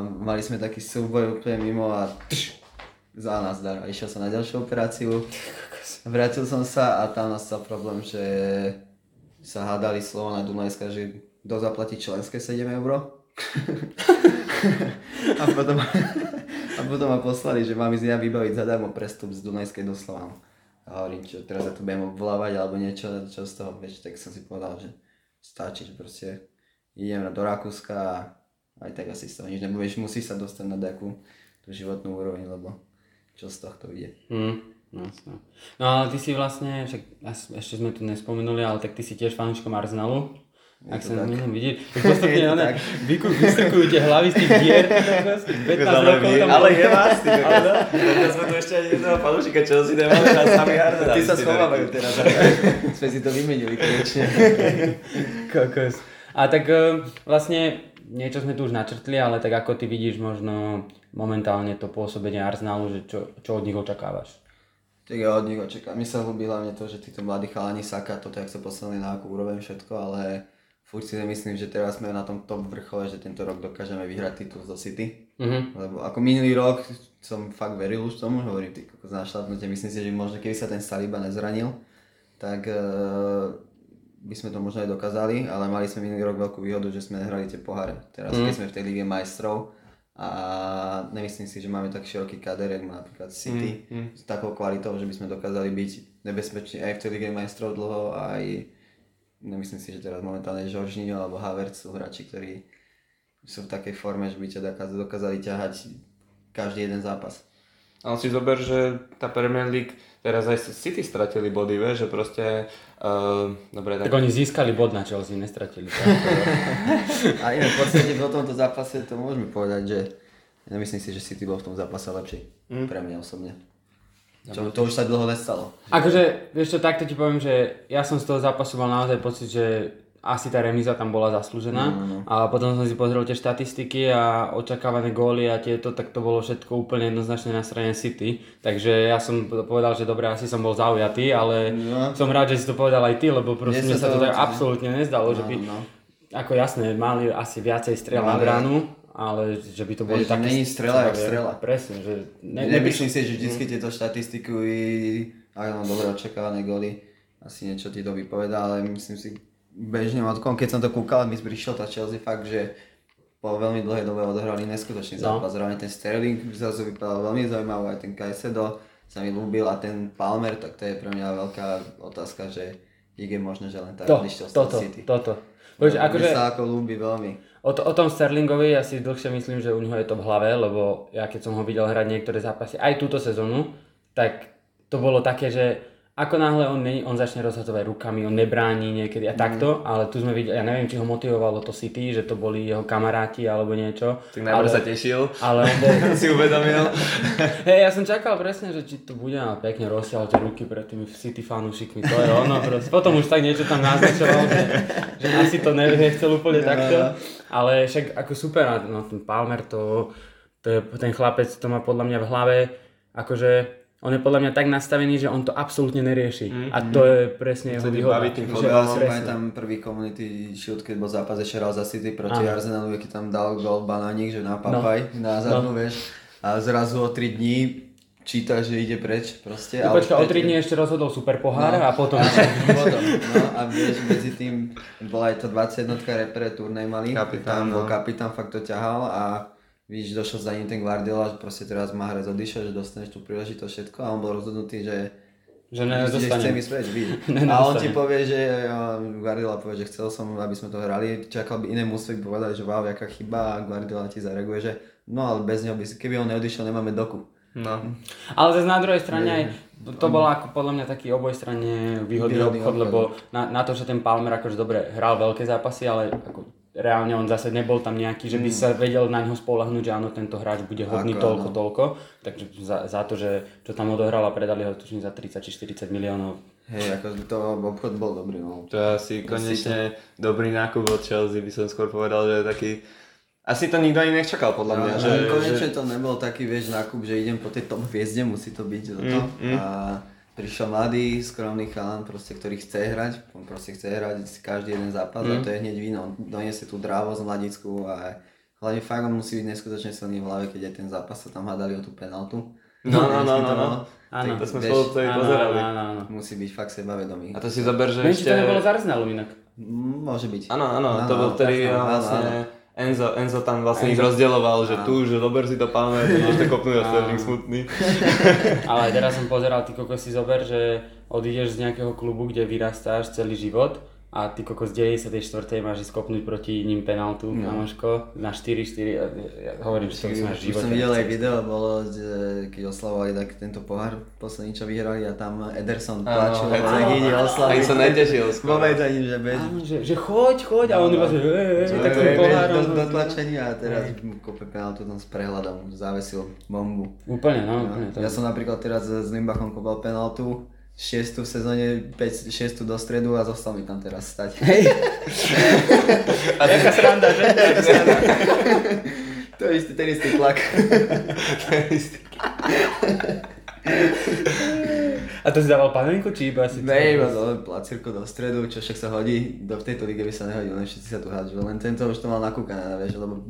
mali sme taký súboj úplne mimo a tš, za nás dar išiel som na ďalšiu operáciu. Vrátil som sa a tam nastal problém, že sa hádali slovo na Dunajska, že kto zaplatí členské 7 eur. a, potom, a potom ma poslali, že mám ísť ja vybaviť zadarmo prestup z Dunajskej do Slovanu. A hovorím, čo teraz ja tu budem obvolávať alebo niečo, čo z toho, vieš, tak som si povedal, že stačí, že proste idem do Rakúska a aj tak asi z toho nič nebudeš, musíš sa dostať na nejakú tú životnú úroveň, lebo čo z tohto ide. Hm, no, jasné. no ale ty si vlastne, však ešte sme tu nespomenuli, ale tak ty si tiež fanúškom Arsenalu. Ak to sa tak. nemýlim vidieť, už postupne Je to one tak. vyku- vystukujú tie hlavy z tých dier, 15 rokov tam ale je vás, ty kokos. Ja sme tu ešte ani jedného fanúšika, čo si nemali na sami Arsenal. Ty sa schovávajú teraz, sme si to vymenili konečne. Kokos. A tak e, vlastne niečo sme tu už načrtli, ale tak ako ty vidíš možno momentálne to pôsobenie Arsenalu, že čo, čo od nich očakávaš? Tak ja od nich očakám. Mi sa ľúbi hlavne to, že títo mladí chalani Saka, toto jak sa poslali na akú úroveň všetko, ale furt si nemyslím, že teraz sme na tom top vrchole, že tento rok dokážeme vyhrať titul zo City. Mhm. Lebo ako minulý rok som fakt veril už tomu, hovorím, ty kokos na šlapnutie, myslím si, že možno keby sa ten Saliba nezranil, tak uh, by sme to možno aj dokázali, ale mali sme minulý rok veľkú výhodu, že sme nehrali tie poháre. Teraz, keď sme v tej lige majstrov a nemyslím si, že máme tak široký kader, jak má napríklad City, s takou kvalitou, že by sme dokázali byť nebezpeční aj v tej lige majstrov dlho, aj nemyslím si, že teraz momentálne Žoržinho alebo Havertz sú hráči, ktorí sú v takej forme, že by ťa dokáz- dokázali ťahať každý jeden zápas. Ale si zober, že tá Premier League, teraz aj City stratili body, vieš, že proste, uh, dobre, tak, Tak oni získali bod na Chelsea, nestratili. A inak v podstate po tomto zápase to môžeme povedať, že nemyslím si, že City bol v tom zápase lepší. Pre mňa osobne. Čo, to už sa dlho nestalo. Akože, vieš čo, takto ti poviem, že ja som z toho zápasu mal naozaj pocit, že asi tá remíza tam bola zaslúžená a potom som si pozrel tie štatistiky a očakávané góly a tieto, tak to bolo všetko úplne jednoznačne na strane City. Takže ja som povedal, že dobre, asi som bol zaujatý, ale No. som rád, že si to povedal aj ty, lebo proste Mne sa to to tak absolútne nezdalo, že by, no. ako jasné, mali asi viacej strel na Mali. bránu, ale že by to boli také... není strela jak strela. Presne, že... Ne, Nemyslím si, že vždy tieto štatistiky, áno, dobre očakávané góly, asi niečo ti to vypovedá, ale myslím si, bežne odkom, keď som to kúkal, my prišiel tá Chelsea fakt, že po veľmi dlhej dobe odohrali neskutočný No. zápas. Hlavne ten Sterling zrazu vypadal veľmi zaujímavé, aj ten Caicedo sa mi ľúbil a ten Palmer, tak to je pre mňa veľká otázka, že je možné, že len tak to, toto, City. toto. Mne akože, sa ako ľúbi veľmi. O, to, o tom Sterlingovi ja si dlhšie myslím, že u neho je to v hlave, lebo ja keď som ho videl hrať niektoré zápasy, aj túto sezónu, tak to bolo také, že ako náhle on, není, on začne rozhadzovať rukami, on nebráni niekedy a takto, ale tu sme videli, ja neviem, či ho motivovalo to City, že to boli jeho kamaráti alebo niečo. Tak najprv sa tešil, ale on bol, si uvedomil. hej, ja som čakal presne, že či to bude a pekne rozsiahol tie ruky pred tými City fanúšikmi, to je ono proste. Potom už tak niečo tam naznačoval, že, že asi to ne, nechcel úplne takto, ale však ako super, no, ten Palmer to, to je, ten chlapec to má podľa mňa v hlave, akože on je podľa mňa tak nastavený, že on to absolútne nerieši. Mm, a to je presne jeho výhoda. baví tým Že- Že ja si presne. pamätám prvý community shield, keď bol zápas ešte raz za City proti Arsenalu, keď tam dal gol banánik, že na papaj, na zadnú, vieš. A zrazu o 3 dní číta, že ide preč proste. No, ale počkaj, o vtedy- 3 dní ešte rozhodol super pohár No. a potom... Potom, no a vieš, medzi tým bola aj to 21 repre turnej malý, Kapitán, tam bol no. kapitán, fakt to ťahal a víš, došiel za ním ten Guardiola, že proste teraz má hrať odišiel, že dostaneš tú príležitosť všetko a on bol rozhodnutý, že Že nedostane. ísť preč, víš. Ne, A on ti povie, že Guardiola povie, že chcel som, aby sme to hrali, čakal by iné mústvo by povedali, že wow, jaká chyba a Guardiola ti zareaguje, že no ale bez neho by si, keby on neodišiel, nemáme doku. No. Ale zase na druhej strane aj, to bol ako podľa mňa taký obojstranne výhodný Výhodný obchod, obchod. lebo na, na to, že ten Palmer akože dobre hral veľké zápasy, ale ako reálne on zase nebol tam nejaký, že by sa vedel na ňo spolahnuť, že áno, tento hráč bude hodný Mm. Ako, toľko, áno. toľko. Takže za, za to, že čo tam odohral a predali ho tuším za 30 či 40 miliónov. Hej, ako to obchod bol dobrý, no. To je asi konečne dobrý nákup od Chelsea, by som skôr povedal, že je taký... Asi to nikto ani nečakal podľa mňa, No, že, konečne že... to nebol taký, vieš, nákup, že idem po tej top hviezde, musí to byť toto. Mm, mm. A prišiel mladý, skromný chalan, proste, ktorý chce hrať, on proste chce hrať každý jeden zápas Mm. a to je hneď víno. On doniesie tú drávosť mladicku a hlavne fakt on musí byť neskutočne silný v hlave, keď aj ten zápas sa tam hádali o tú penaltu. No, no, no, no, no. Áno. To sme Vieš, spolu Áno, pozerali. áno, áno. Musí byť fakt sebavedomý. A to si zober, že ešte... to nebolo z Arsenalu inak. Môže byť. Áno, áno, to bol vtedy vlastne... Enzo, Enzo tam vlastne ich rozdieloval, že tu, že zober si to Palmer, ideš to kopnúť a Sterling smutný. Ale teraz som pozeral, ty kokos si zober, že odídeš z nejakého klubu, kde vyrastáš celý život a ty kokos z 94. máš skopnúť proti ním penaltu, no. kamoško, na 4-4, ja, ja hovorím, že to som až v Už živote som videl aj video, bolo, že keď oslavovali tak tento pohár posledný, čo vyhrali a tam Ederson tlačil, hej, tak ide oslaviť. Aj sa netešil skoro. Povedať im, že bež. Áno, že, že choď, choď a on iba že tak to je, ten vieš, pohár. do, tlačenia a teraz mu kope penaltu tam s prehľadom, zavesil bombu. Úplne, no, úplne. Ja som napríklad teraz s Limbachom kopal penaltu, šiestu v sezóne, 5, šiestu do stredu a zostal mi tam teraz stať. Hej. Jaká sranda, že? to je istý, ten istý tlak. A to si dával panenku, či iba si... Ne, iba do placírku do stredu, čo však sa hodí, do v tejto lige by sa nehodil, len všetci sa tu hádžu, len tento už to mal nakúkané, vieš, lebo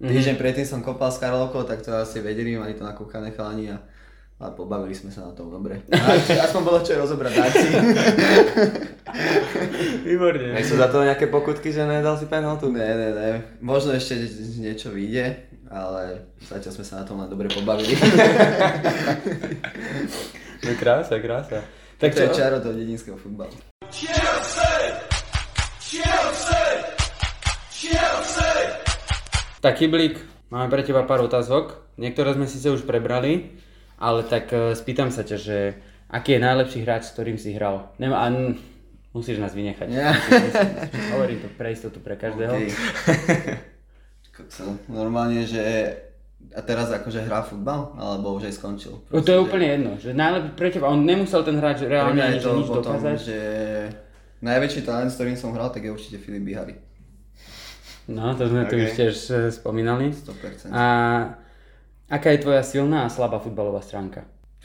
týždeň predtým som kopal s Karlovkou, tak to asi vedeli, mali to nakúkané chalani a ale pobavili sme sa na tom dobre. Aspoň bolo čo rozobrať dáci. Výborne. Nech sú za to nejaké pokutky, že nedal si penaltu? ne, ne, ne, možno ešte niečo vyjde, ale zatiaľ sme sa na tom len dobre pobavili. No krása, krása. Tak to je čo? čaro toho dedinského futbalu. Tak Kyblík, máme pre teba pár otázok. Niektoré sme síce už prebrali, ale tak e, spýtam sa ťa, že aký je najlepší hráč, s ktorým si hral? Nemá, a musíš nás vynechať. Ja. Hovorím to pre istotu pre každého. Okay. Normálne, že a teraz akože hrá futbal, alebo už aj skončil. O, to je úplne jedno, že najlepší pre teba, on nemusel ten hráč reálne ani že to nič potom, dokázať. že najväčší talent, s ktorým som hral, tak je určite Filip Bihari. No, to sme tu Okay. už tiež e, spomínali. 100%. A aká je tvoja silná a slabá futbalová stránka?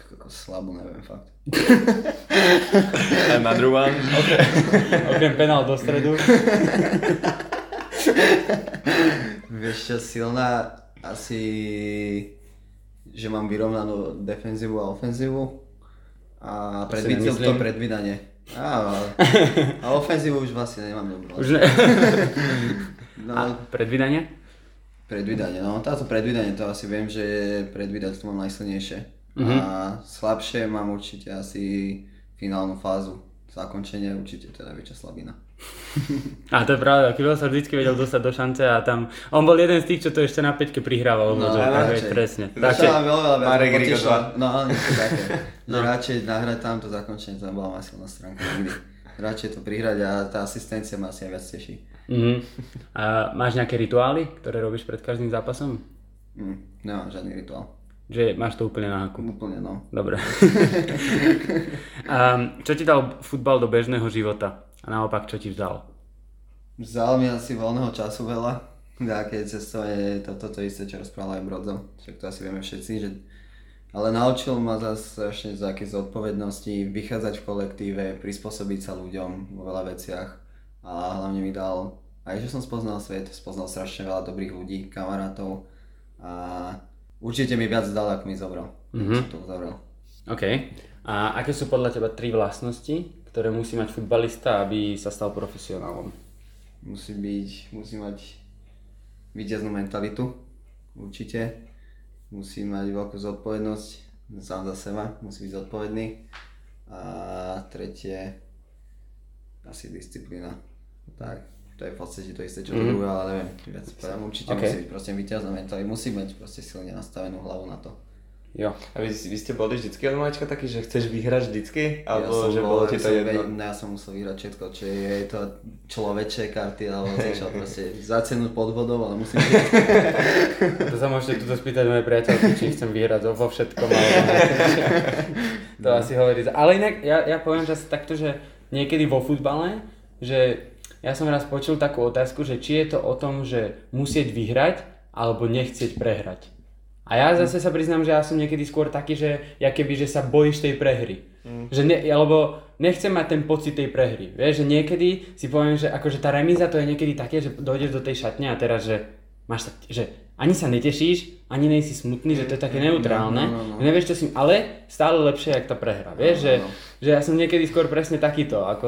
Ako slabo, neviem fakt. A na druhá. Okrem penál do stredu. Vieš čo, silná asi, že mám vyrovnanú defenzívu a ofenzívu. A predvídal to predvídanie. Á, a ofenzívu už vlastne nemám dobrú. Už ne... No, A predvídanie? Predvídanie, no táto predvídanie to asi viem, že predvídať to mám najsilnejšie. Mhm. A slabšie mám určite asi finálnu fázu. Zakončenie určite to je najväčšia slabina. A to je pravda, Kilo sa vždycky vedel dostať do šance a tam, on bol jeden z tých, čo to ešte na peťke prihrával. No, že, radšej. presne. Mám veľa, veľa Marek ma potešilo. Rigo No, niečo také. Že radšej nahrať tam to zakončenie, to nebola moja silná stránka nikdy. Radšej to prihrať a tá asistencia ma asi aj viac teší. Mhm. A máš nejaké rituály, ktoré robíš pred každým zápasom? Mm, nemám žiadny rituál. Že máš to úplne na haku. Úplne no. Dobre. a čo ti dal futbal do bežného života? A naopak, čo ti vzal? Vzal mi asi voľného času veľa. Nejaké cestovanie, to, toto isté, čo rozprával aj Brodzo. Však to asi vieme všetci, že... Ale naučil ma zase strašne z zodpovednosti, vychádzať v kolektíve, prispôsobiť sa ľuďom vo veľa veciach. A hlavne mi dal, aj že som spoznal svet, spoznal strašne veľa dobrých ľudí, kamarátov. A určite mi viac dal, ako mi zobral. Mm-hmm. To zobral. OK. A aké sú podľa teba tri vlastnosti, ktoré musí mať futbalista, aby sa stal profesionálom? Musí byť, musí mať víťaznú mentalitu, určite. Musí mať veľkú zodpovednosť sám za seba, musí byť zodpovedný. A tretie, asi disciplína. Tak, to je v podstate to isté, čo to druhé, ale neviem, viac povedám. Určite Ok. musí byť proste víťazná mentalitu, musí mať proste silne nastavenú hlavu na to. Jo. A vy, vy ste boli vždycky od malička taký, že chceš vyhrať vždycky? Alebo som že bol- bolo ti to jedno? no, ja som musel vyhrať všetko, či je to človeče karty, alebo čo, proste za cenu podvodov, ale musím To sa môžete tuto spýtať mojej priateľky, či chcem vyhrať vo všetkom. Ale... to asi hovorí. Ale inak, ja, ja poviem zase takto, že niekedy vo futbale, že ja som raz počul takú otázku, že či je to o tom, že musieť vyhrať, alebo nechcieť prehrať. A ja zase sa priznám, že ja som niekedy skôr taký, že ja keby, že sa bojíš tej prehry. Mm. Že ne, alebo nechcem mať ten pocit tej prehry. Vieš, že niekedy si poviem, že akože tá remíza to je niekedy také, že dojdeš do tej šatne a teraz, že máš sa, že ani sa netešíš, ani nejsi smutný, že to je také neutrálne. no, no, no. Nevieš, čo si, ale stále lepšie, jak tá prehra. Vieš, že, no. že ja som niekedy skôr presne takýto, ako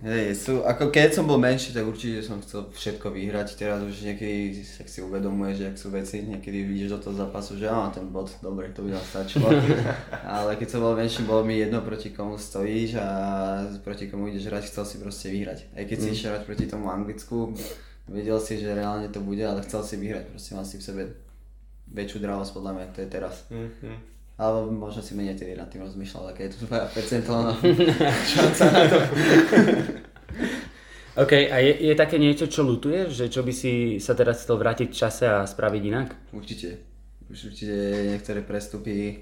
Hej, sú, ako keď som bol menší, tak určite som chcel všetko vyhrať. Teraz už niekedy tak si uvedomuješ, že ak sú veci, niekedy vidíš do toho zápasu, že áno, ten bod, dobre, to by nám stačilo. Ale keď som bol menší, bolo mi jedno, proti komu stojíš a proti komu ideš hrať, chcel si proste vyhrať. Aj keď si Mm. išiel hrať proti tomu Anglicku, vedel si, že reálne to bude, ale chcel si vyhrať, proste mal si v sebe väčšiu dravosť podľa mňa, to je teraz. Mhm. Alebo možno si menej tedy nad tým rozmýšľal, aké je to tvoja percentuálna šanca na to. OK, a je, je také niečo, čo lutuješ, že čo by si sa teraz chcel vrátiť v čase a spraviť inak? Určite. Už určite niektoré prestupy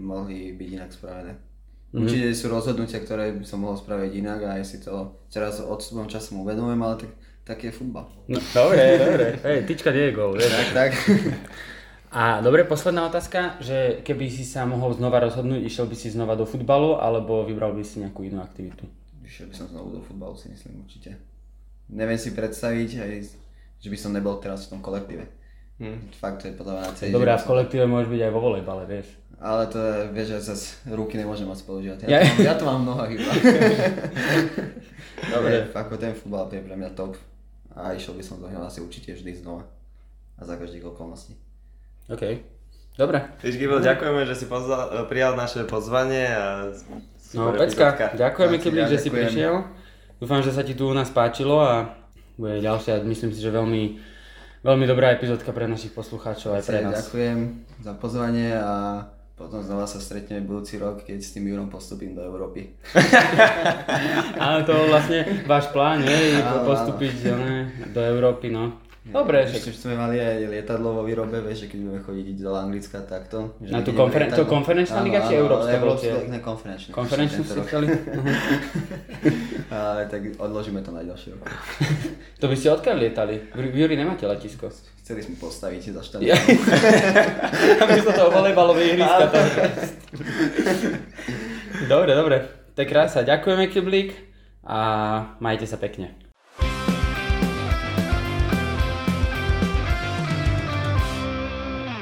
mohli byť inak spravené. Mm-hmm. Určite sú rozhodnutia, ktoré by som mohol spraviť inak a ja si to teraz odstupom časom uvedomujem, ale tak, tak je futbal. No, dobre, dobre. Hej, tyčka nie je gól, vieš. Tak, tak. A dobre, posledná otázka, že keby si sa mohol znova rozhodnúť, išiel by si znova do futbalu, alebo vybral by si nejakú inú aktivitu? Išiel by som znovu do futbalu, si myslím určite. Neviem si predstaviť, aj, že by som nebol teraz v tom kolektíve. Hm. Fakt, to je podľa mňa na celý Dobre, a v kolektíve môžeš byť aj vo volejbale, vieš. Ale to je, vieš, že zase ruky nemôžem moc používať. Ja- Ja, to, mám, ja to mám nohách iba. Dobre. Ako ten futbal je pre mňa top. A išiel by som do neho asi určite vždy znova. A za každých okolností. OK. Dobre. Víš, Gibel, ďakujeme, že si pozval, prijal naše pozvanie a No, Pecka, epizódka. ďakujeme, Ja Kiblik, že si prišiel. Dúfam, že sa ti tu u nás páčilo a bude ďalšia, myslím si, že veľmi, veľmi dobrá epizódka pre našich poslucháčov aj pre nás. Ďakujem za pozvanie a potom znova sa stretneme budúci rok, keď s tým Jurom postupím do Európy. Áno, to vlastne váš plán, nie? Áno, Postúpiť ne, do Európy, no. Dobre, Ešte však. sme mali aj lietadlo vo výrobe, vieš, že keď budeme chodiť do Anglicka takto. že Na tú konferen- to konferenčná liga či európska Európska, ne, konferenčná. Konferenčnú ste chceli? Ale tak odložíme to na ďalší rok. To by ste odkiaľ lietali? V Juri nemáte letisko. Chceli sme postaviť za štadión. Ja. Namiesto toho volejbalovej ihriska. tam. dobre, dobre. To je krása. Ďakujeme, Kiblik. A majte sa pekne.